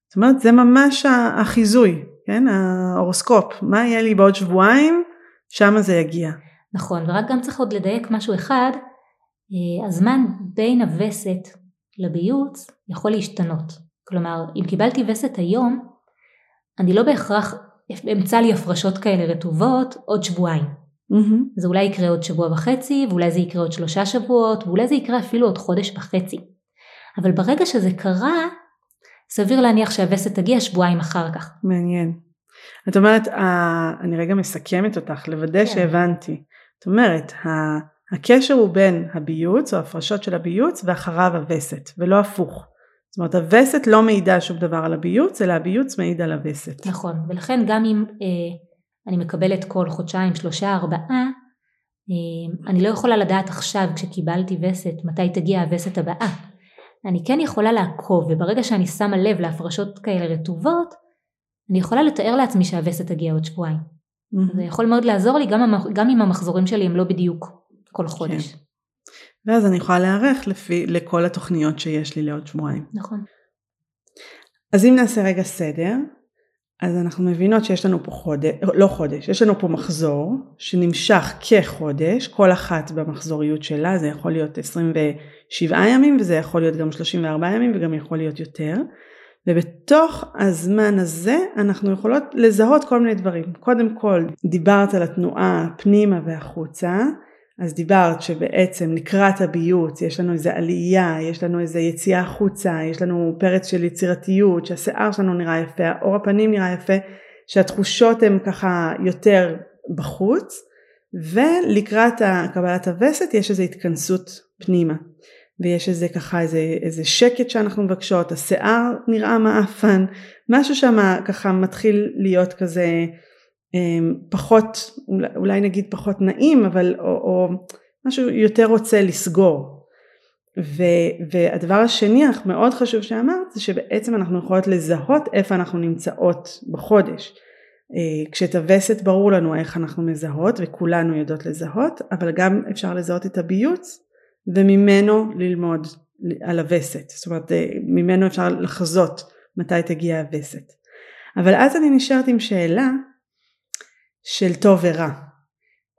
זאת אומרת זה ממש החיזוי, כן, ההורוסקופ, מה יהיה לי בעוד שבועיים, שם זה יגיע. נכון, ורק גם צריך עוד לדייק משהו אחד, אה, הזמן בין הווסת לביוץ יכול להשתנות. כלומר, אם קיבלתי וסת היום, אני לא בהכרח אמצא לי הפרשות כאלה רטובות עוד שבועיים. Mm-hmm. זה אולי יקרה עוד שבוע וחצי, ואולי זה יקרה עוד שלושה שבועות, ואולי זה יקרה אפילו עוד חודש וחצי. אבל ברגע שזה קרה, סביר להניח שהווסת תגיע שבועיים אחר כך. מעניין. את אומרת, אני רגע מסכמת אותך, לוודא כן. שהבנתי. את אומרת, הקשר הוא בין הביוץ או הפרשות של הביוץ ואחריו הווסת, ולא הפוך. זאת אומרת הווסת לא מעידה שום דבר על הביוץ, אלא הביוץ מעיד על הווסת. נכון, ולכן גם אם אה, אני מקבלת כל חודשיים, שלושה, ארבעה, אה, אני לא יכולה לדעת עכשיו כשקיבלתי וסת מתי תגיע הווסת הבאה. אני כן יכולה לעקוב, וברגע שאני שמה לב להפרשות כאלה רטובות, אני יכולה לתאר לעצמי שהווסת תגיע עוד שבועיים. Mm-hmm. זה יכול מאוד לעזור לי גם, גם אם המחזורים שלי הם לא בדיוק כל חודש. כן. ואז אני יכולה להיערך לפי, לכל התוכניות שיש לי לעוד שבועיים. נכון. אז אם נעשה רגע סדר, אז אנחנו מבינות שיש לנו פה חודש, לא חודש, יש לנו פה מחזור שנמשך כחודש, כל אחת במחזוריות שלה, זה יכול להיות 27 ימים וזה יכול להיות גם 34 ימים וגם יכול להיות יותר. ובתוך הזמן הזה אנחנו יכולות לזהות כל מיני דברים. קודם כל דיברת על התנועה פנימה והחוצה, אז דיברת שבעצם לקראת הביוץ יש לנו איזה עלייה, יש לנו איזה יציאה החוצה, יש לנו פרץ של יצירתיות, שהשיער שלנו נראה יפה, האור הפנים נראה יפה, שהתחושות הן ככה יותר בחוץ, ולקראת קבלת הווסת יש איזו התכנסות פנימה. ויש איזה ככה איזה, איזה שקט שאנחנו מבקשות, השיער נראה מעפן, משהו שם ככה מתחיל להיות כזה פחות, אולי נגיד פחות נעים, אבל או, או משהו יותר רוצה לסגור. ו, והדבר השני מאוד חשוב שאמרת זה שבעצם אנחנו יכולות לזהות איפה אנחנו נמצאות בחודש. אה, כשאת הווסת ברור לנו איך אנחנו מזהות וכולנו יודעות לזהות אבל גם אפשר לזהות את הביוץ וממנו ללמוד על הווסת זאת אומרת אה, ממנו אפשר לחזות מתי תגיע הווסת אבל אז אני נשארת עם שאלה של טוב ורע,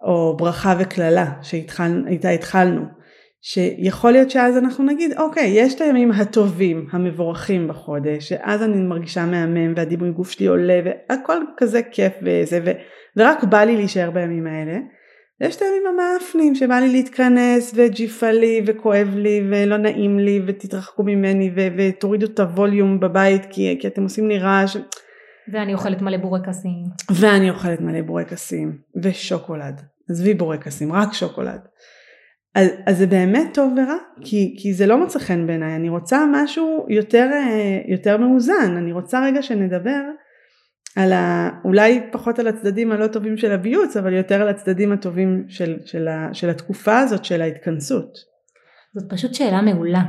או ברכה וקללה שאיתה התחלנו, שיכול להיות שאז אנחנו נגיד אוקיי יש את הימים הטובים המבורכים בחודש שאז אני מרגישה מהמם והדימוי גוף שלי עולה והכל כזה כיף וזה ו, ורק בא לי להישאר בימים האלה. יש את הימים המאפנים שבא לי להתכנס וג'יפה לי וכואב לי ולא נעים לי ותתרחקו ממני ו, ותורידו את הווליום בבית כי, כי אתם עושים לי רעש ואני אוכלת מלא בורקסים. ואני אוכלת מלא בורקסים ושוקולד. עזבי בורקסים, רק שוקולד. אז, אז זה באמת טוב ורע, כי, כי זה לא מוצא חן בעיניי, אני רוצה משהו יותר, אה, יותר מאוזן, אני רוצה רגע שנדבר על ה... אולי פחות על הצדדים הלא טובים של הביוץ, אבל יותר על הצדדים הטובים של, של, ה, של התקופה הזאת של ההתכנסות. זאת פשוט שאלה מעולה.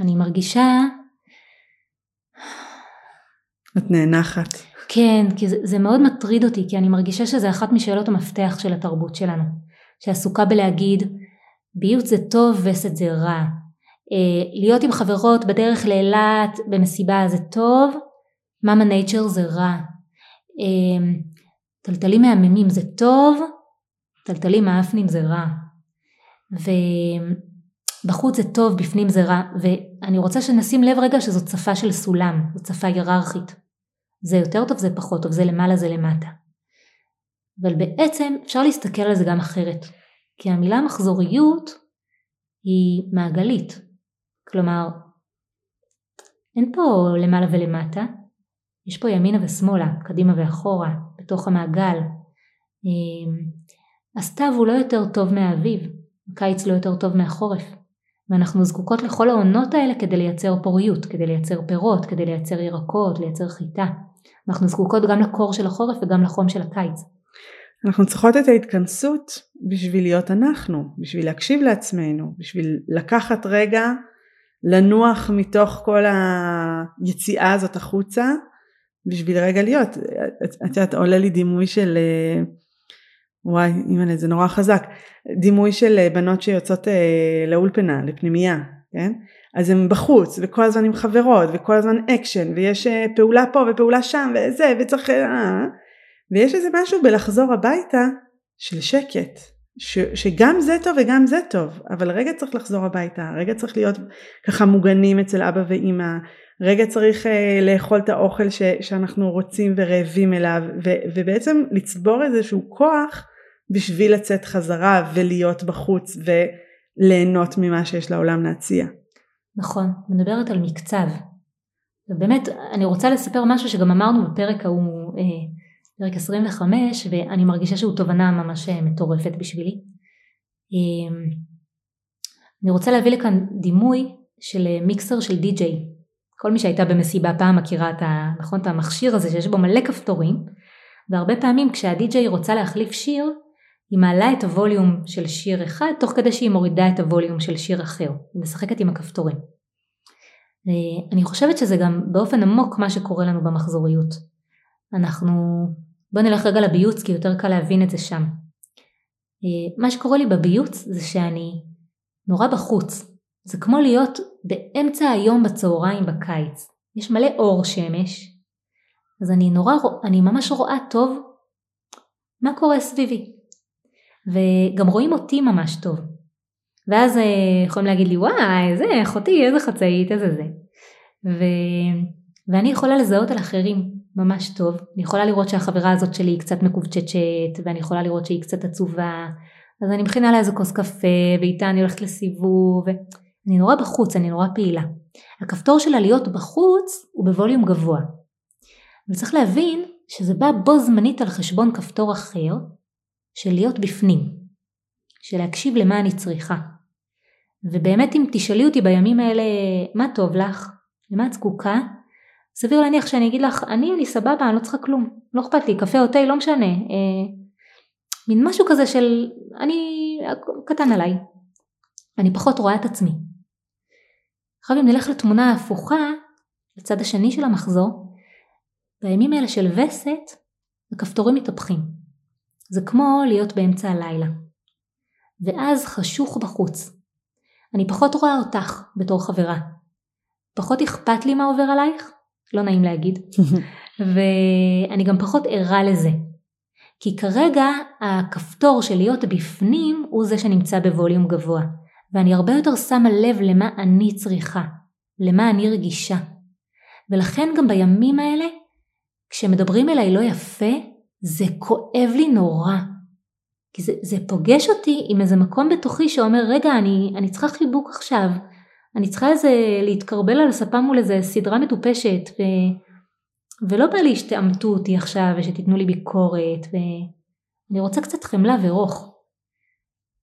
אני מרגישה את נאנחת. כן, כי זה, זה מאוד מטריד אותי, כי אני מרגישה שזה אחת משאלות המפתח של התרבות שלנו, שעסוקה בלהגיד ביוט זה טוב וסת זה רע, אה, להיות עם חברות בדרך לאילת במסיבה זה טוב, מאמה נייצ'ר זה רע, אה, טלטלים מהממים זה טוב, טלטלים מאפנים זה רע, ובחוץ זה טוב, בפנים זה רע, ואני רוצה שנשים לב רגע שזאת שפה של סולם, זאת שפה היררכית. זה יותר טוב, זה פחות טוב, זה למעלה, זה למטה. אבל בעצם אפשר להסתכל על זה גם אחרת. כי המילה מחזוריות היא מעגלית. כלומר, אין פה למעלה ולמטה, יש פה ימינה ושמאלה, קדימה ואחורה, בתוך המעגל. אמ, הסתיו הוא לא יותר טוב מהאביב, הקיץ לא יותר טוב מהחורף. ואנחנו זקוקות לכל העונות האלה כדי לייצר פוריות, כדי לייצר פירות, כדי לייצר ירקות, לייצר חיטה. אנחנו זקוקות גם לקור של החורף וגם לחום של הקיץ. אנחנו צריכות את ההתכנסות בשביל להיות אנחנו, בשביל להקשיב לעצמנו, בשביל לקחת רגע, לנוח מתוך כל היציאה הזאת החוצה, בשביל רגע להיות. את יודעת, עולה לי דימוי של, אה, וואי, אימא'לה, זה נורא חזק, דימוי של אה, בנות שיוצאות אה, לאולפנה, לפנימייה, כן? אז הן בחוץ, וכל הזמן עם חברות, וכל הזמן אקשן, ויש פעולה פה ופעולה שם, וזה, וצריך... ויש איזה משהו בלחזור הביתה של שקט, ש, שגם זה טוב וגם זה טוב, אבל רגע צריך לחזור הביתה, רגע צריך להיות ככה מוגנים אצל אבא ואימא, רגע צריך uh, לאכול את האוכל ש, שאנחנו רוצים ורעבים אליו, ו, ובעצם לצבור איזשהו כוח בשביל לצאת חזרה ולהיות בחוץ וליהנות ממה שיש לעולם להציע. נכון, מדברת על מקצב. ובאמת, אני רוצה לספר משהו שגם אמרנו בפרק ההוא, אה, פרק 25 ואני מרגישה שהוא תובנה ממש אה, מטורפת בשבילי. אמ, אני רוצה להביא לכאן דימוי של אה, מיקסר של די-ג'יי. כל מי שהייתה במסיבה פעם מכירה את, ה, נכון, את המכשיר הזה שיש בו מלא כפתורים והרבה פעמים כשהדי-ג'יי רוצה להחליף שיר היא מעלה את הווליום של שיר אחד תוך כדי שהיא מורידה את הווליום של שיר אחר. היא משחקת עם הכפתורים. אה, אני חושבת שזה גם באופן עמוק מה שקורה לנו במחזוריות. אנחנו בוא נלך רגע לביוץ כי יותר קל להבין את זה שם. אה, מה שקורה לי בביוץ זה שאני נורא בחוץ. זה כמו להיות באמצע היום בצהריים בקיץ. יש מלא אור שמש, אז אני נורא, אני ממש רואה טוב מה קורה סביבי. וגם רואים אותי ממש טוב. ואז אה, יכולים להגיד לי וואי איזה אחותי איזה חצאית איזה זה. ו... ואני יכולה לזהות על אחרים ממש טוב. אני יכולה לראות שהחברה הזאת שלי היא קצת מקובצ'צ'ת ואני יכולה לראות שהיא קצת עצובה אז אני מכינה לה איזה כוס קפה ואיתה אני הולכת לסיבוב אני נורא בחוץ, אני נורא פעילה. הכפתור שלה להיות בחוץ הוא בווליום גבוה. וצריך להבין שזה בא בו זמנית על חשבון כפתור אחר של להיות בפנים, של להקשיב למה אני צריכה. ובאמת אם תשאלי אותי בימים האלה מה טוב לך, למה את זקוקה, סביר להניח שאני אגיד לך, אני, אני סבבה, אני לא צריכה כלום, לא אכפת לי, קפה או תה, לא משנה. אה, מין משהו כזה של, אני, קטן עליי. אני פחות רואה את עצמי. עכשיו אם נלך לתמונה ההפוכה, לצד השני של המחזור, בימים האלה של וסת, הכפתורים מתהפכים. זה כמו להיות באמצע הלילה. ואז חשוך בחוץ. אני פחות רואה אותך בתור חברה. פחות אכפת לי מה עובר עלייך, לא נעים להגיד, ואני גם פחות ערה לזה. כי כרגע הכפתור של להיות בפנים הוא זה שנמצא בווליום גבוה, ואני הרבה יותר שמה לב למה אני צריכה, למה אני רגישה. ולכן גם בימים האלה, כשמדברים אליי לא יפה, זה כואב לי נורא. כי זה, זה פוגש אותי עם איזה מקום בתוכי שאומר, רגע, אני, אני צריכה חיבוק עכשיו, אני צריכה איזה להתקרבל על הספה מול איזה סדרה מטופשת ו... ולא בא לי שתעמתו אותי עכשיו ושתיתנו לי ביקורת ואני רוצה קצת חמלה ורוך.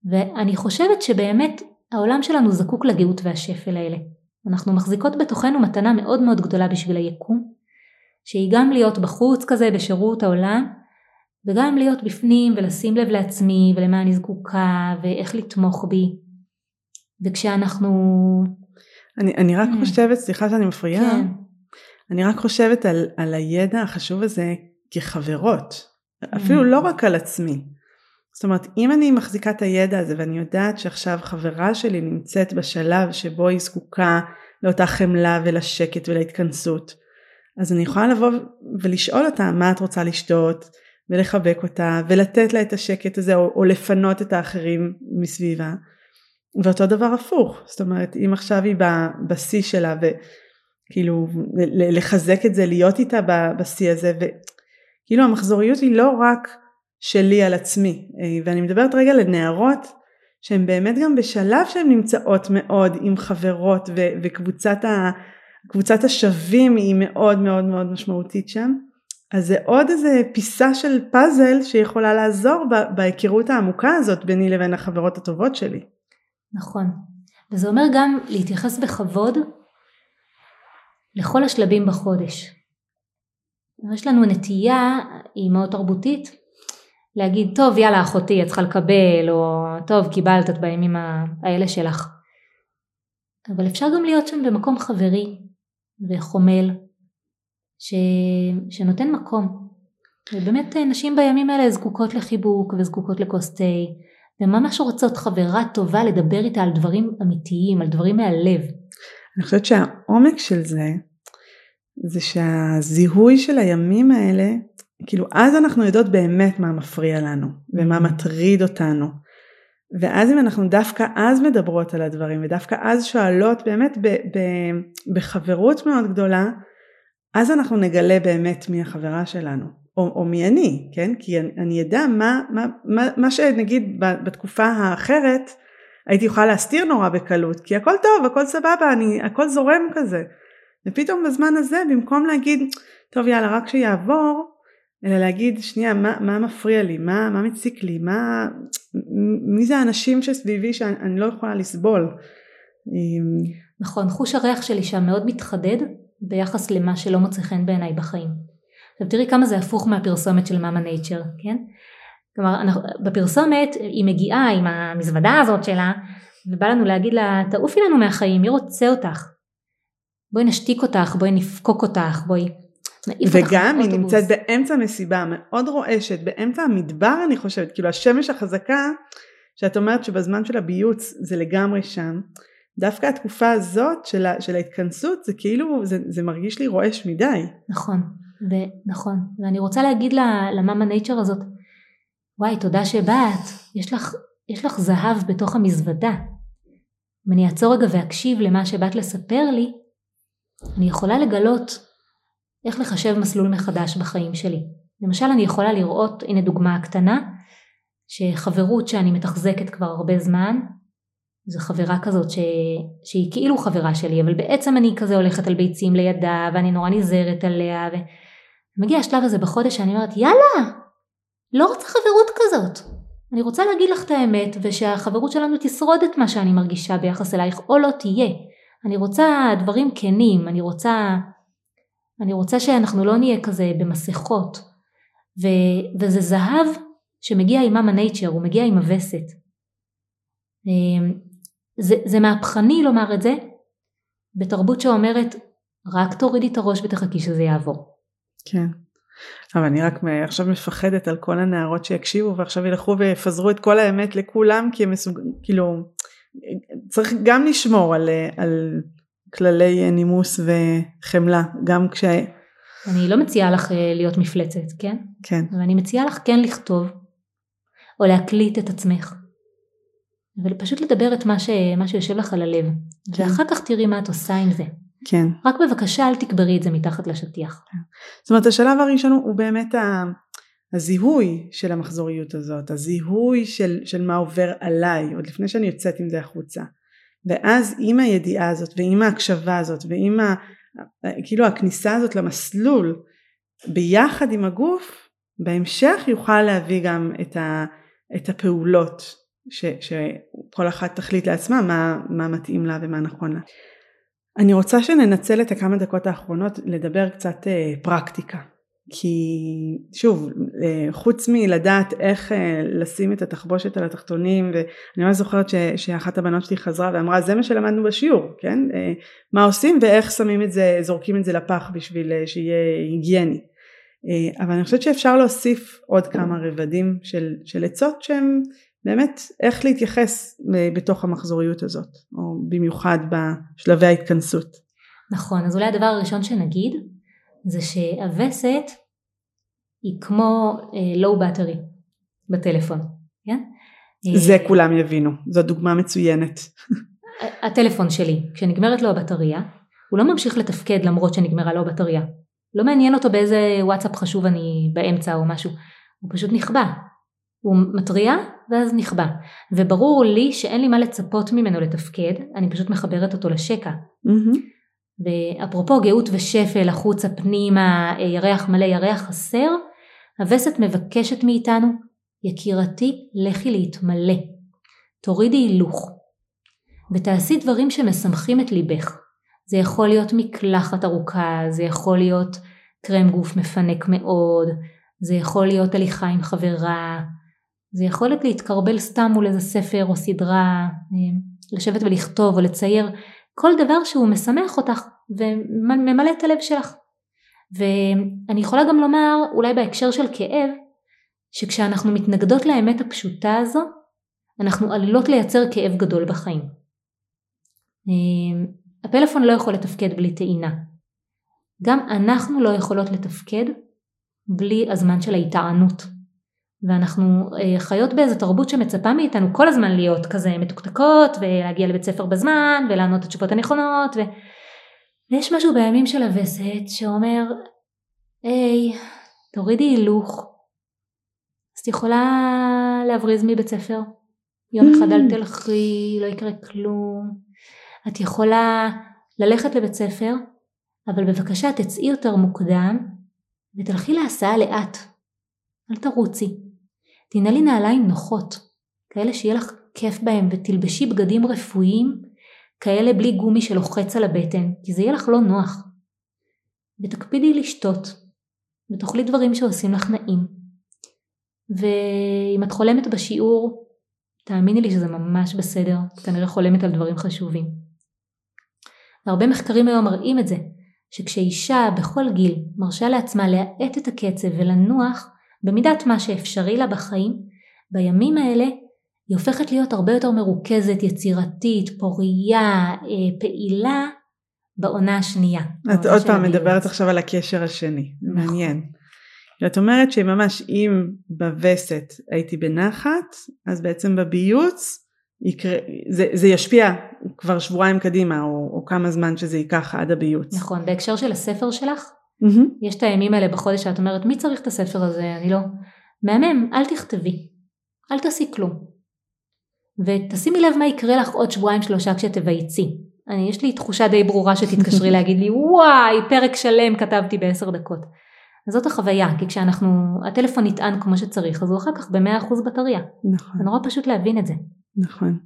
ואני חושבת שבאמת העולם שלנו זקוק לגאות והשפל האלה. אנחנו מחזיקות בתוכנו מתנה מאוד מאוד גדולה בשביל היקום, שהיא גם להיות בחוץ כזה בשירות העולם, וגם להיות בפנים ולשים לב לעצמי ולמה אני זקוקה ואיך לתמוך בי. וכשאנחנו... אני, אני רק mm. חושבת, סליחה שאני מפריעה, כן. אני רק חושבת על, על הידע החשוב הזה כחברות, mm. אפילו לא רק על עצמי. זאת אומרת, אם אני מחזיקה את הידע הזה ואני יודעת שעכשיו חברה שלי נמצאת בשלב שבו היא זקוקה לאותה חמלה ולשקט ולהתכנסות, אז אני יכולה לבוא ולשאול אותה מה את רוצה לשתות ולחבק אותה ולתת לה את השקט הזה או, או לפנות את האחרים מסביבה. ואותו דבר הפוך, זאת אומרת אם עכשיו היא בשיא שלה וכאילו לחזק את זה, להיות איתה בשיא הזה וכאילו המחזוריות היא לא רק שלי על עצמי ואני מדברת רגע לנערות שהן באמת גם בשלב שהן נמצאות מאוד עם חברות ו- וקבוצת ה- השווים היא מאוד מאוד מאוד משמעותית שם אז זה עוד איזה פיסה של פאזל שיכולה לעזור בהיכרות העמוקה הזאת ביני לבין החברות הטובות שלי. נכון. וזה אומר גם להתייחס בכבוד לכל השלבים בחודש. יש לנו נטייה, היא מאוד תרבותית, להגיד, טוב יאללה אחותי את צריכה לקבל, או טוב קיבלת את בימים האלה שלך. אבל אפשר גם להיות שם במקום חברי וחומל, ש... שנותן מקום. ובאמת נשים בימים האלה זקוקות לחיבוק וזקוקות לכוס תה, וממש רוצות חברה טובה לדבר איתה על דברים אמיתיים, על דברים מהלב. אני חושבת שהעומק של זה, זה שהזיהוי של הימים האלה, כאילו אז אנחנו יודעות באמת מה מפריע לנו, ומה mm-hmm. מטריד אותנו. ואז אם אנחנו דווקא אז מדברות על הדברים, ודווקא אז שואלות באמת ב, ב, בחברות מאוד גדולה, אז אנחנו נגלה באמת מי החברה שלנו, או, או מי אני, כן? כי אני, אני אדע מה, מה, מה, מה שנגיד בתקופה האחרת הייתי יכולה להסתיר נורא בקלות, כי הכל טוב, הכל סבבה, אני, הכל זורם כזה. ופתאום בזמן הזה, במקום להגיד, טוב יאללה, רק שיעבור, אלא להגיד, שנייה, מה, מה מפריע לי, מה, מה מציק לי, מה, מי זה האנשים שסביבי שאני לא יכולה לסבול. נכון, חוש הריח שלי שם מאוד מתחדד ביחס למה שלא מוצא חן בעיניי בחיים. עכשיו תראי כמה זה הפוך מהפרסומת של מאמה נייצ'ר, כן? כלומר אנחנו, בפרסומת היא מגיעה עם המזוודה הזאת שלה ובא לנו להגיד לה תעופי לנו מהחיים מי רוצה אותך בואי נשתיק אותך בואי נפקוק אותך בואי וגם היא נמצאת באמצע מסיבה מאוד רועשת באמצע המדבר אני חושבת כאילו השמש החזקה שאת אומרת שבזמן של הביוץ זה לגמרי שם דווקא התקופה הזאת של, ה, של ההתכנסות זה כאילו זה, זה מרגיש לי רועש מדי. נכון ונכון ואני רוצה להגיד למאמה נייצ'ר הזאת וואי תודה שבאת. יש לך, יש לך זהב בתוך המזוודה. אם אני אעצור רגע ואקשיב למה שבאת לספר לי אני יכולה לגלות איך לחשב מסלול מחדש בחיים שלי. למשל אני יכולה לראות הנה דוגמה קטנה שחברות שאני מתחזקת כבר הרבה זמן זו חברה כזאת ש... שהיא כאילו חברה שלי אבל בעצם אני כזה הולכת על ביצים לידה ואני נורא נזהרת עליה ומגיע השלב הזה בחודש שאני אומרת יאללה לא רוצה חברות כזאת. אני רוצה להגיד לך את האמת ושהחברות שלנו תשרוד את מה שאני מרגישה ביחס אלייך או לא תהיה. אני רוצה דברים כנים אני רוצה אני רוצה שאנחנו לא נהיה כזה במסכות. ו... וזה זהב שמגיע עם מאמה נייצ'ר הוא מגיע עם הווסת. אמ, זה, זה מהפכני לומר את זה בתרבות שאומרת רק תורידי את הראש ותחכי שזה יעבור. כן. אבל אני רק עכשיו מפחדת על כל הנערות שיקשיבו ועכשיו ילכו ויפזרו את כל האמת לכולם כי הם מסוג... כאילו צריך גם לשמור על, על כללי נימוס וחמלה גם כש... אני לא מציעה לך אה, להיות מפלצת, כן? כן. אבל אני מציעה לך כן לכתוב או להקליט את עצמך ופשוט לדבר את מה, ש... מה שיושב לך על הלב כן. ואחר כך תראי מה את עושה עם זה. כן. רק בבקשה אל תקברי את זה מתחת לשטיח. זאת אומרת השלב הראשון הוא באמת הזיהוי של המחזוריות הזאת, הזיהוי של, של מה עובר עליי עוד לפני שאני יוצאת עם זה החוצה. ואז עם הידיעה הזאת ועם ההקשבה הזאת ועם ה, כאילו הכניסה הזאת למסלול ביחד עם הגוף בהמשך יוכל להביא גם את, ה, את הפעולות ש, שכל אחת תחליט לעצמה מה, מה מתאים לה ומה נכון לה. אני רוצה שננצל את הכמה דקות האחרונות לדבר קצת אה, פרקטיקה. כי שוב, אה, חוץ מלדעת איך אה, לשים את התחבושת על התחתונים, ואני ממש זוכרת ש, שאחת הבנות שלי חזרה ואמרה זה מה שלמדנו בשיעור, כן? מה עושים ואיך שמים את זה, זורקים את זה לפח בשביל שיהיה היגייני. אבל אני חושבת שאפשר להוסיף עוד כמה רבדים של, של עצות שהם באמת איך להתייחס בתוך המחזוריות הזאת, או במיוחד בשלבי ההתכנסות. נכון, אז אולי הדבר הראשון שנגיד זה שהווסת היא כמו לואו uh, בטרי בטלפון, כן? זה uh, כולם יבינו, זו דוגמה מצוינת. הטלפון שלי, כשנגמרת לו הבטריה, הוא לא ממשיך לתפקד למרות שנגמרה לו הבטריה. לא מעניין אותו באיזה וואטסאפ חשוב אני באמצע או משהו, הוא פשוט נכבה. הוא מתריע ואז נכבה. וברור לי שאין לי מה לצפות ממנו לתפקד אני פשוט מחברת אותו לשקע. mm-hmm. ואפרופו גאות ושפל החוצה פנימה ירח מלא ירח חסר הווסת מבקשת מאיתנו יקירתי לכי להתמלא. תורידי הילוך. ותעשי דברים שמשמחים את ליבך. זה יכול להיות מקלחת ארוכה זה יכול להיות קרם גוף מפנק מאוד זה יכול להיות הליכה עם חברה, זה יכול להיות להתקרבל סתם מול איזה ספר או סדרה, לשבת ולכתוב או לצייר, כל דבר שהוא משמח אותך וממלא את הלב שלך. ואני יכולה גם לומר, אולי בהקשר של כאב, שכשאנחנו מתנגדות לאמת הפשוטה הזו, אנחנו עלולות לייצר כאב גדול בחיים. הפלאפון לא יכול לתפקד בלי טעינה. גם אנחנו לא יכולות לתפקד בלי הזמן של ההיטענות. ואנחנו אה, חיות באיזה תרבות שמצפה מאיתנו כל הזמן להיות כזה מתוקתקות ולהגיע לבית ספר בזמן ולענות את התשובות הנכונות ו... ויש משהו בימים של הווסת שאומר היי תורידי הילוך אז את יכולה להבריז מבית ספר? יום אחד אל תלכי לא יקרה כלום. את יכולה ללכת לבית ספר אבל בבקשה תצאי יותר מוקדם ותלכי להסעה לאט. אל תרוצי תנעלי נעליים נוחות, כאלה שיהיה לך כיף בהם ותלבשי בגדים רפואיים, כאלה בלי גומי שלוחץ על הבטן, כי זה יהיה לך לא נוח. ותקפידי לשתות, ותאכלי דברים שעושים לך נעים. ואם את חולמת בשיעור, תאמיני לי שזה ממש בסדר, את כנראה חולמת על דברים חשובים. והרבה מחקרים היום מראים את זה, שכשאישה בכל גיל מרשה לעצמה להאט את הקצב ולנוח, במידת מה שאפשרי לה בחיים, בימים האלה היא הופכת להיות הרבה יותר מרוכזת, יצירתית, פורייה, אה, פעילה, בעונה השנייה. את עוד פעם מדברת עכשיו על הקשר השני, נכון. מעניין. את אומרת שממש אם בווסת הייתי בנחת, אז בעצם בביוץ יקרה, זה, זה ישפיע כבר שבועיים קדימה, או, או כמה זמן שזה ייקח עד הביוץ. נכון, בהקשר של הספר שלך, Mm-hmm. יש את הימים האלה בחודש שאת אומרת מי צריך את הספר הזה? אני לא. מהמם אל תכתבי. אל תעשי כלום. ותשימי לב מה יקרה לך עוד שבועיים שלושה כשתבייצי. אני יש לי תחושה די ברורה שתתקשרי להגיד לי וואי פרק שלם כתבתי בעשר דקות. אז זאת החוויה כי כשאנחנו הטלפון נטען כמו שצריך אז הוא אחר כך במאה אחוז בטריה. נכון. זה נורא פשוט להבין את זה. נכון.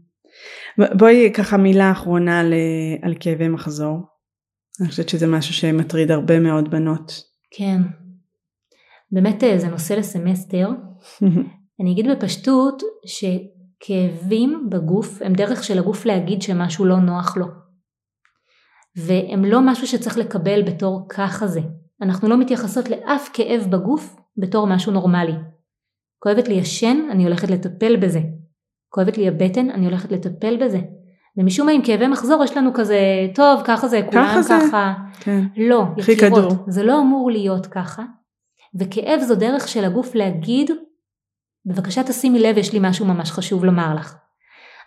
בואי ככה מילה אחרונה על, על כאבי מחזור אני חושבת שזה משהו שמטריד הרבה מאוד בנות. כן. באמת אה, זה נושא לסמסטר. אני אגיד בפשטות שכאבים בגוף הם דרך של הגוף להגיד שמשהו לא נוח לו. והם לא משהו שצריך לקבל בתור ככה זה. אנחנו לא מתייחסות לאף כאב בגוף בתור משהו נורמלי. כואבת לי השן, אני הולכת לטפל בזה. כואבת לי הבטן, אני הולכת לטפל בזה. ומשום מה עם כאבי מחזור יש לנו כזה, טוב ככה זה, כולם ככה. זה? ככה. כן. לא, יקירות, זה לא אמור להיות ככה. וכאב זו דרך של הגוף להגיד, בבקשה תשימי לב יש לי משהו ממש חשוב לומר לך.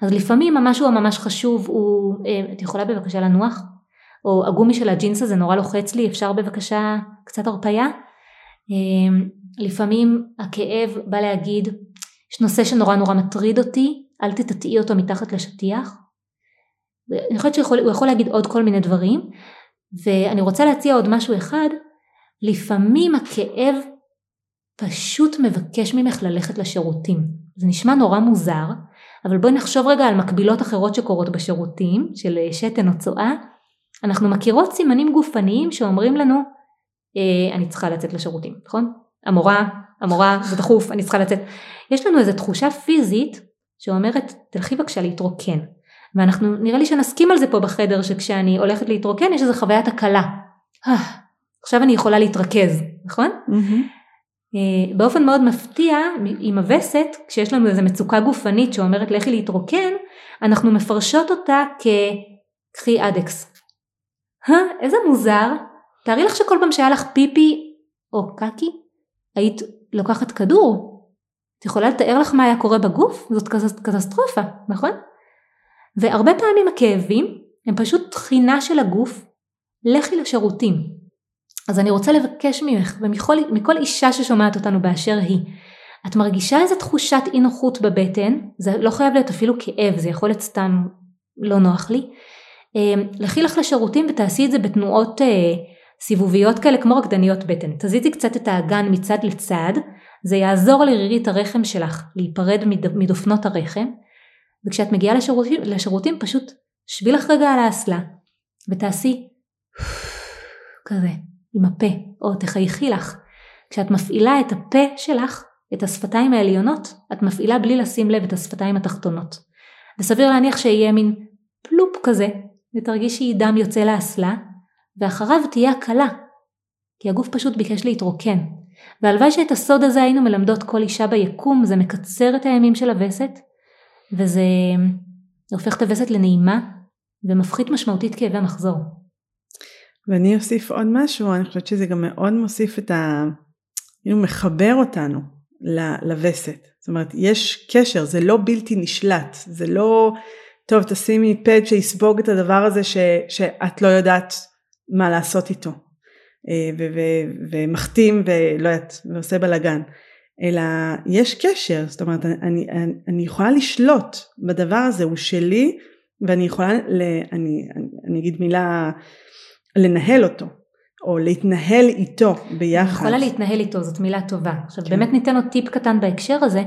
אז לפעמים המשהו הממש חשוב הוא, אה, את יכולה בבקשה לנוח? או הגומי של הג'ינס הזה נורא לוחץ לי, אפשר בבקשה קצת הרפייה? אה, לפעמים הכאב בא להגיד, יש נושא שנורא נורא מטריד אותי, אל תטעי אותו מתחת לשטיח. אני חושבת שהוא יכול להגיד עוד כל מיני דברים ואני רוצה להציע עוד משהו אחד. לפעמים הכאב פשוט מבקש ממך ללכת לשירותים. זה נשמע נורא מוזר אבל בואי נחשוב רגע על מקבילות אחרות שקורות בשירותים של שתן או צואה. אנחנו מכירות סימנים גופניים שאומרים לנו אה, אני צריכה לצאת לשירותים נכון? המורה המורה זה דחוף אני צריכה לצאת יש לנו איזו תחושה פיזית שאומרת תלכי בבקשה להתרוקן ואנחנו נראה לי שנסכים על זה פה בחדר שכשאני הולכת להתרוקן יש איזה חוויית הקלה. אה, עכשיו אני יכולה להתרכז, נכון? Mm-hmm. באופן מאוד מפתיע עם הווסת כשיש לנו איזה מצוקה גופנית שאומרת לכי להתרוקן אנחנו מפרשות אותה כקחי אדקס. איזה מוזר, תארי לך שכל פעם שהיה לך פיפי או קקי היית לוקחת כדור. את יכולה לתאר לך מה היה קורה בגוף? זאת קטסטרופה, נכון? והרבה פעמים הכאבים הם פשוט תחינה של הגוף, לכי לשירותים. אז אני רוצה לבקש ממך ומכל אישה ששומעת אותנו באשר היא, את מרגישה איזה תחושת אי נוחות בבטן, זה לא חייב להיות אפילו כאב, זה יכול להיות סתם לא נוח לי, אמ, לכי לך לשירותים ותעשי את זה בתנועות אה, סיבוביות כאלה כמו רקדניות בטן. תזיזי קצת את האגן מצד לצד, זה יעזור לרירית הרחם שלך להיפרד מדופנות הרחם, וכשאת מגיעה לשירותים, לשירותים פשוט שבי לך רגע על האסלה ותעשי כזה עם הפה או תחייכי לך כשאת מפעילה את הפה שלך, את השפתיים העליונות, את מפעילה בלי לשים לב את השפתיים התחתונות. וסביר להניח שיהיה מין פלופ כזה, ותרגישי דם יוצא לאסלה, ואחריו תהיה הקלה, כי הגוף פשוט ביקש להתרוקן. והלוואי שאת הסוד הזה היינו מלמדות כל אישה ביקום, זה מקצר את הימים של הווסת, וזה הופך את הווסת לנעימה, ומפחית משמעותית כאבי מחזור. ואני אוסיף עוד משהו, אני חושבת שזה גם מאוד מוסיף את ה... כאילו מחבר אותנו לווסת. זאת אומרת, יש קשר, זה לא בלתי נשלט, זה לא, טוב תשימי פד שיספוג את הדבר הזה ש, שאת לא יודעת מה לעשות איתו. אה, ומחתים ולא יודעת, ועושה בלאגן. אלא יש קשר, זאת אומרת אני, אני, אני יכולה לשלוט בדבר הזה, הוא שלי ואני יכולה, ל, אני, אני אגיד מילה, לנהל אותו, או להתנהל איתו ביחד. אני יכולה להתנהל איתו, זאת מילה טובה. עכשיו כן. באמת ניתן עוד טיפ קטן בהקשר הזה,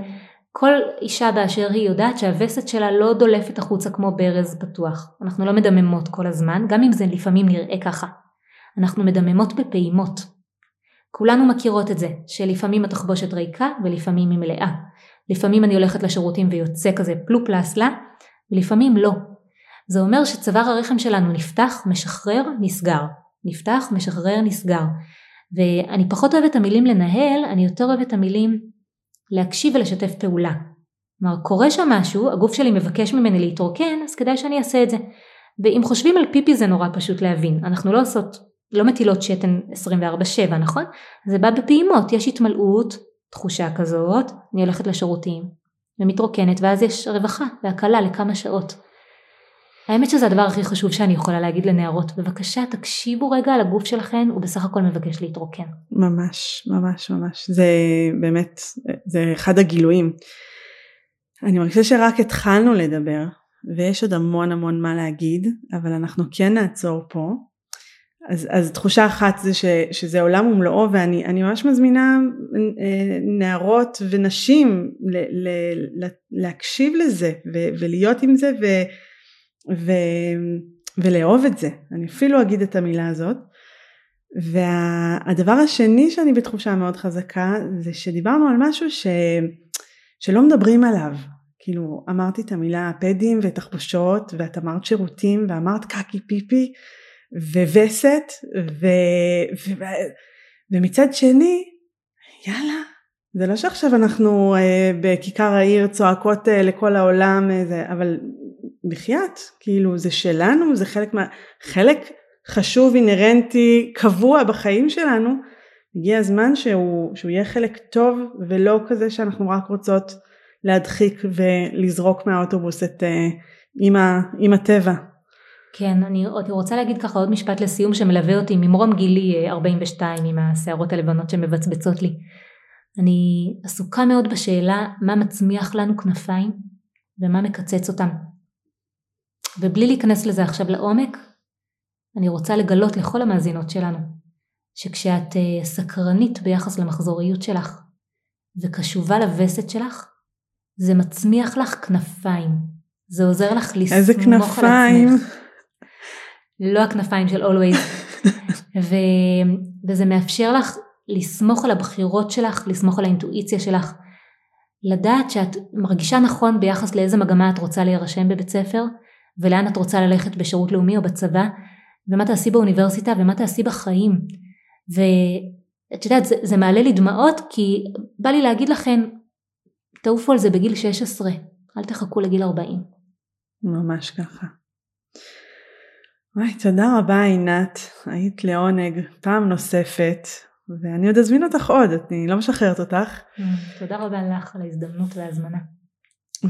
כל אישה באשר היא יודעת שהווסת שלה לא דולפת החוצה כמו ברז פתוח. אנחנו לא מדממות כל הזמן, גם אם זה לפעמים נראה ככה. אנחנו מדממות בפעימות. כולנו מכירות את זה, שלפעמים התחבושת ריקה ולפעמים היא מלאה. לפעמים אני הולכת לשירותים ויוצא כזה פלופ לאסלה, ולפעמים לא. זה אומר שצוואר הרחם שלנו נפתח, משחרר, נסגר. נפתח, משחרר, נסגר. ואני פחות אוהבת את המילים לנהל, אני יותר אוהבת את המילים להקשיב ולשתף פעולה. כלומר, קורה שם משהו, הגוף שלי מבקש ממני להתרוקן, אז כדאי שאני אעשה את זה. ואם חושבים על פיפי זה נורא פשוט להבין, אנחנו לא עושות, לא מטילות שתן 24/7, נכון? זה בא בפעימות, יש התמלאות, תחושה כזאת, אני הולכת לשירותים, ומתרוקנת, ואז יש רווחה והקלה לכמה שעות. האמת שזה הדבר הכי חשוב שאני יכולה להגיד לנערות, בבקשה תקשיבו רגע על הגוף שלכן, הוא בסך הכל מבקש להתרוקן. ממש, ממש, ממש. זה באמת, זה אחד הגילויים. אני מרגישה שרק התחלנו לדבר, ויש עוד המון המון מה להגיד, אבל אנחנו כן נעצור פה. אז, אז תחושה אחת זה ש, שזה עולם ומלואו ואני ממש מזמינה אה, נערות ונשים ל, ל, ל, להקשיב לזה ו, ולהיות עם זה ו, ו, ולאהוב את זה, אני אפילו אגיד את המילה הזאת. והדבר השני שאני בתחושה מאוד חזקה זה שדיברנו על משהו ש, שלא מדברים עליו. כאילו אמרתי את המילה פדים ותחבושות ואת אמרת שירותים ואמרת קקי פיפי ווסת ו, ו, ומצד שני יאללה זה לא שעכשיו אנחנו אה, בכיכר העיר צועקות אה, לכל העולם אה, זה, אבל בחייאת, כאילו זה שלנו, זה חלק, מה, חלק חשוב, אינהרנטי, קבוע בחיים שלנו, הגיע הזמן שהוא, שהוא יהיה חלק טוב ולא כזה שאנחנו רק רוצות להדחיק ולזרוק מהאוטובוס את אה, עם, ה, עם הטבע. כן, אני, אני רוצה להגיד ככה עוד משפט לסיום שמלווה אותי ממרום גילי 42 אה, עם השערות הלבנות שמבצבצות לי. אני עסוקה מאוד בשאלה מה מצמיח לנו כנפיים ומה מקצץ אותם. ובלי להיכנס לזה עכשיו לעומק, אני רוצה לגלות לכל המאזינות שלנו, שכשאת אה, סקרנית ביחס למחזוריות שלך, וקשובה לווסת שלך, זה מצמיח לך כנפיים. זה עוזר לך לסמוך איזה כנפיים. לא הכנפיים של always. ו... וזה מאפשר לך לסמוך על הבחירות שלך, לסמוך על האינטואיציה שלך, לדעת שאת מרגישה נכון ביחס לאיזה מגמה את רוצה להירשם בבית ספר, ולאן את רוצה ללכת בשירות לאומי או בצבא, ומה תעשי באוניברסיטה ומה תעשי בחיים. ואת יודעת, זה, זה מעלה לי דמעות כי בא לי להגיד לכם, תעופו על זה בגיל 16, אל תחכו לגיל 40. ממש ככה. וואי, תודה רבה עינת, היית לעונג פעם נוספת, ואני עוד אזמין אותך עוד, אני לא משחררת אותך. תודה רבה לך על ההזדמנות וההזמנה.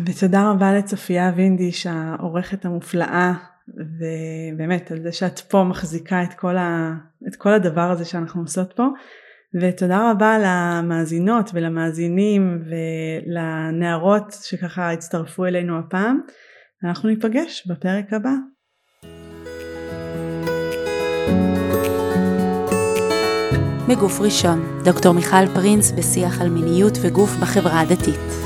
ותודה רבה לצופיה וינדיש העורכת המופלאה ובאמת על זה שאת פה מחזיקה את כל, ה, את כל הדבר הזה שאנחנו עושות פה ותודה רבה למאזינות ולמאזינים ולנערות שככה הצטרפו אלינו הפעם אנחנו ניפגש בפרק הבא. מגוף ראשון, דוקטור מיכל פרינס בשיח על מיניות וגוף בחברה הדתית.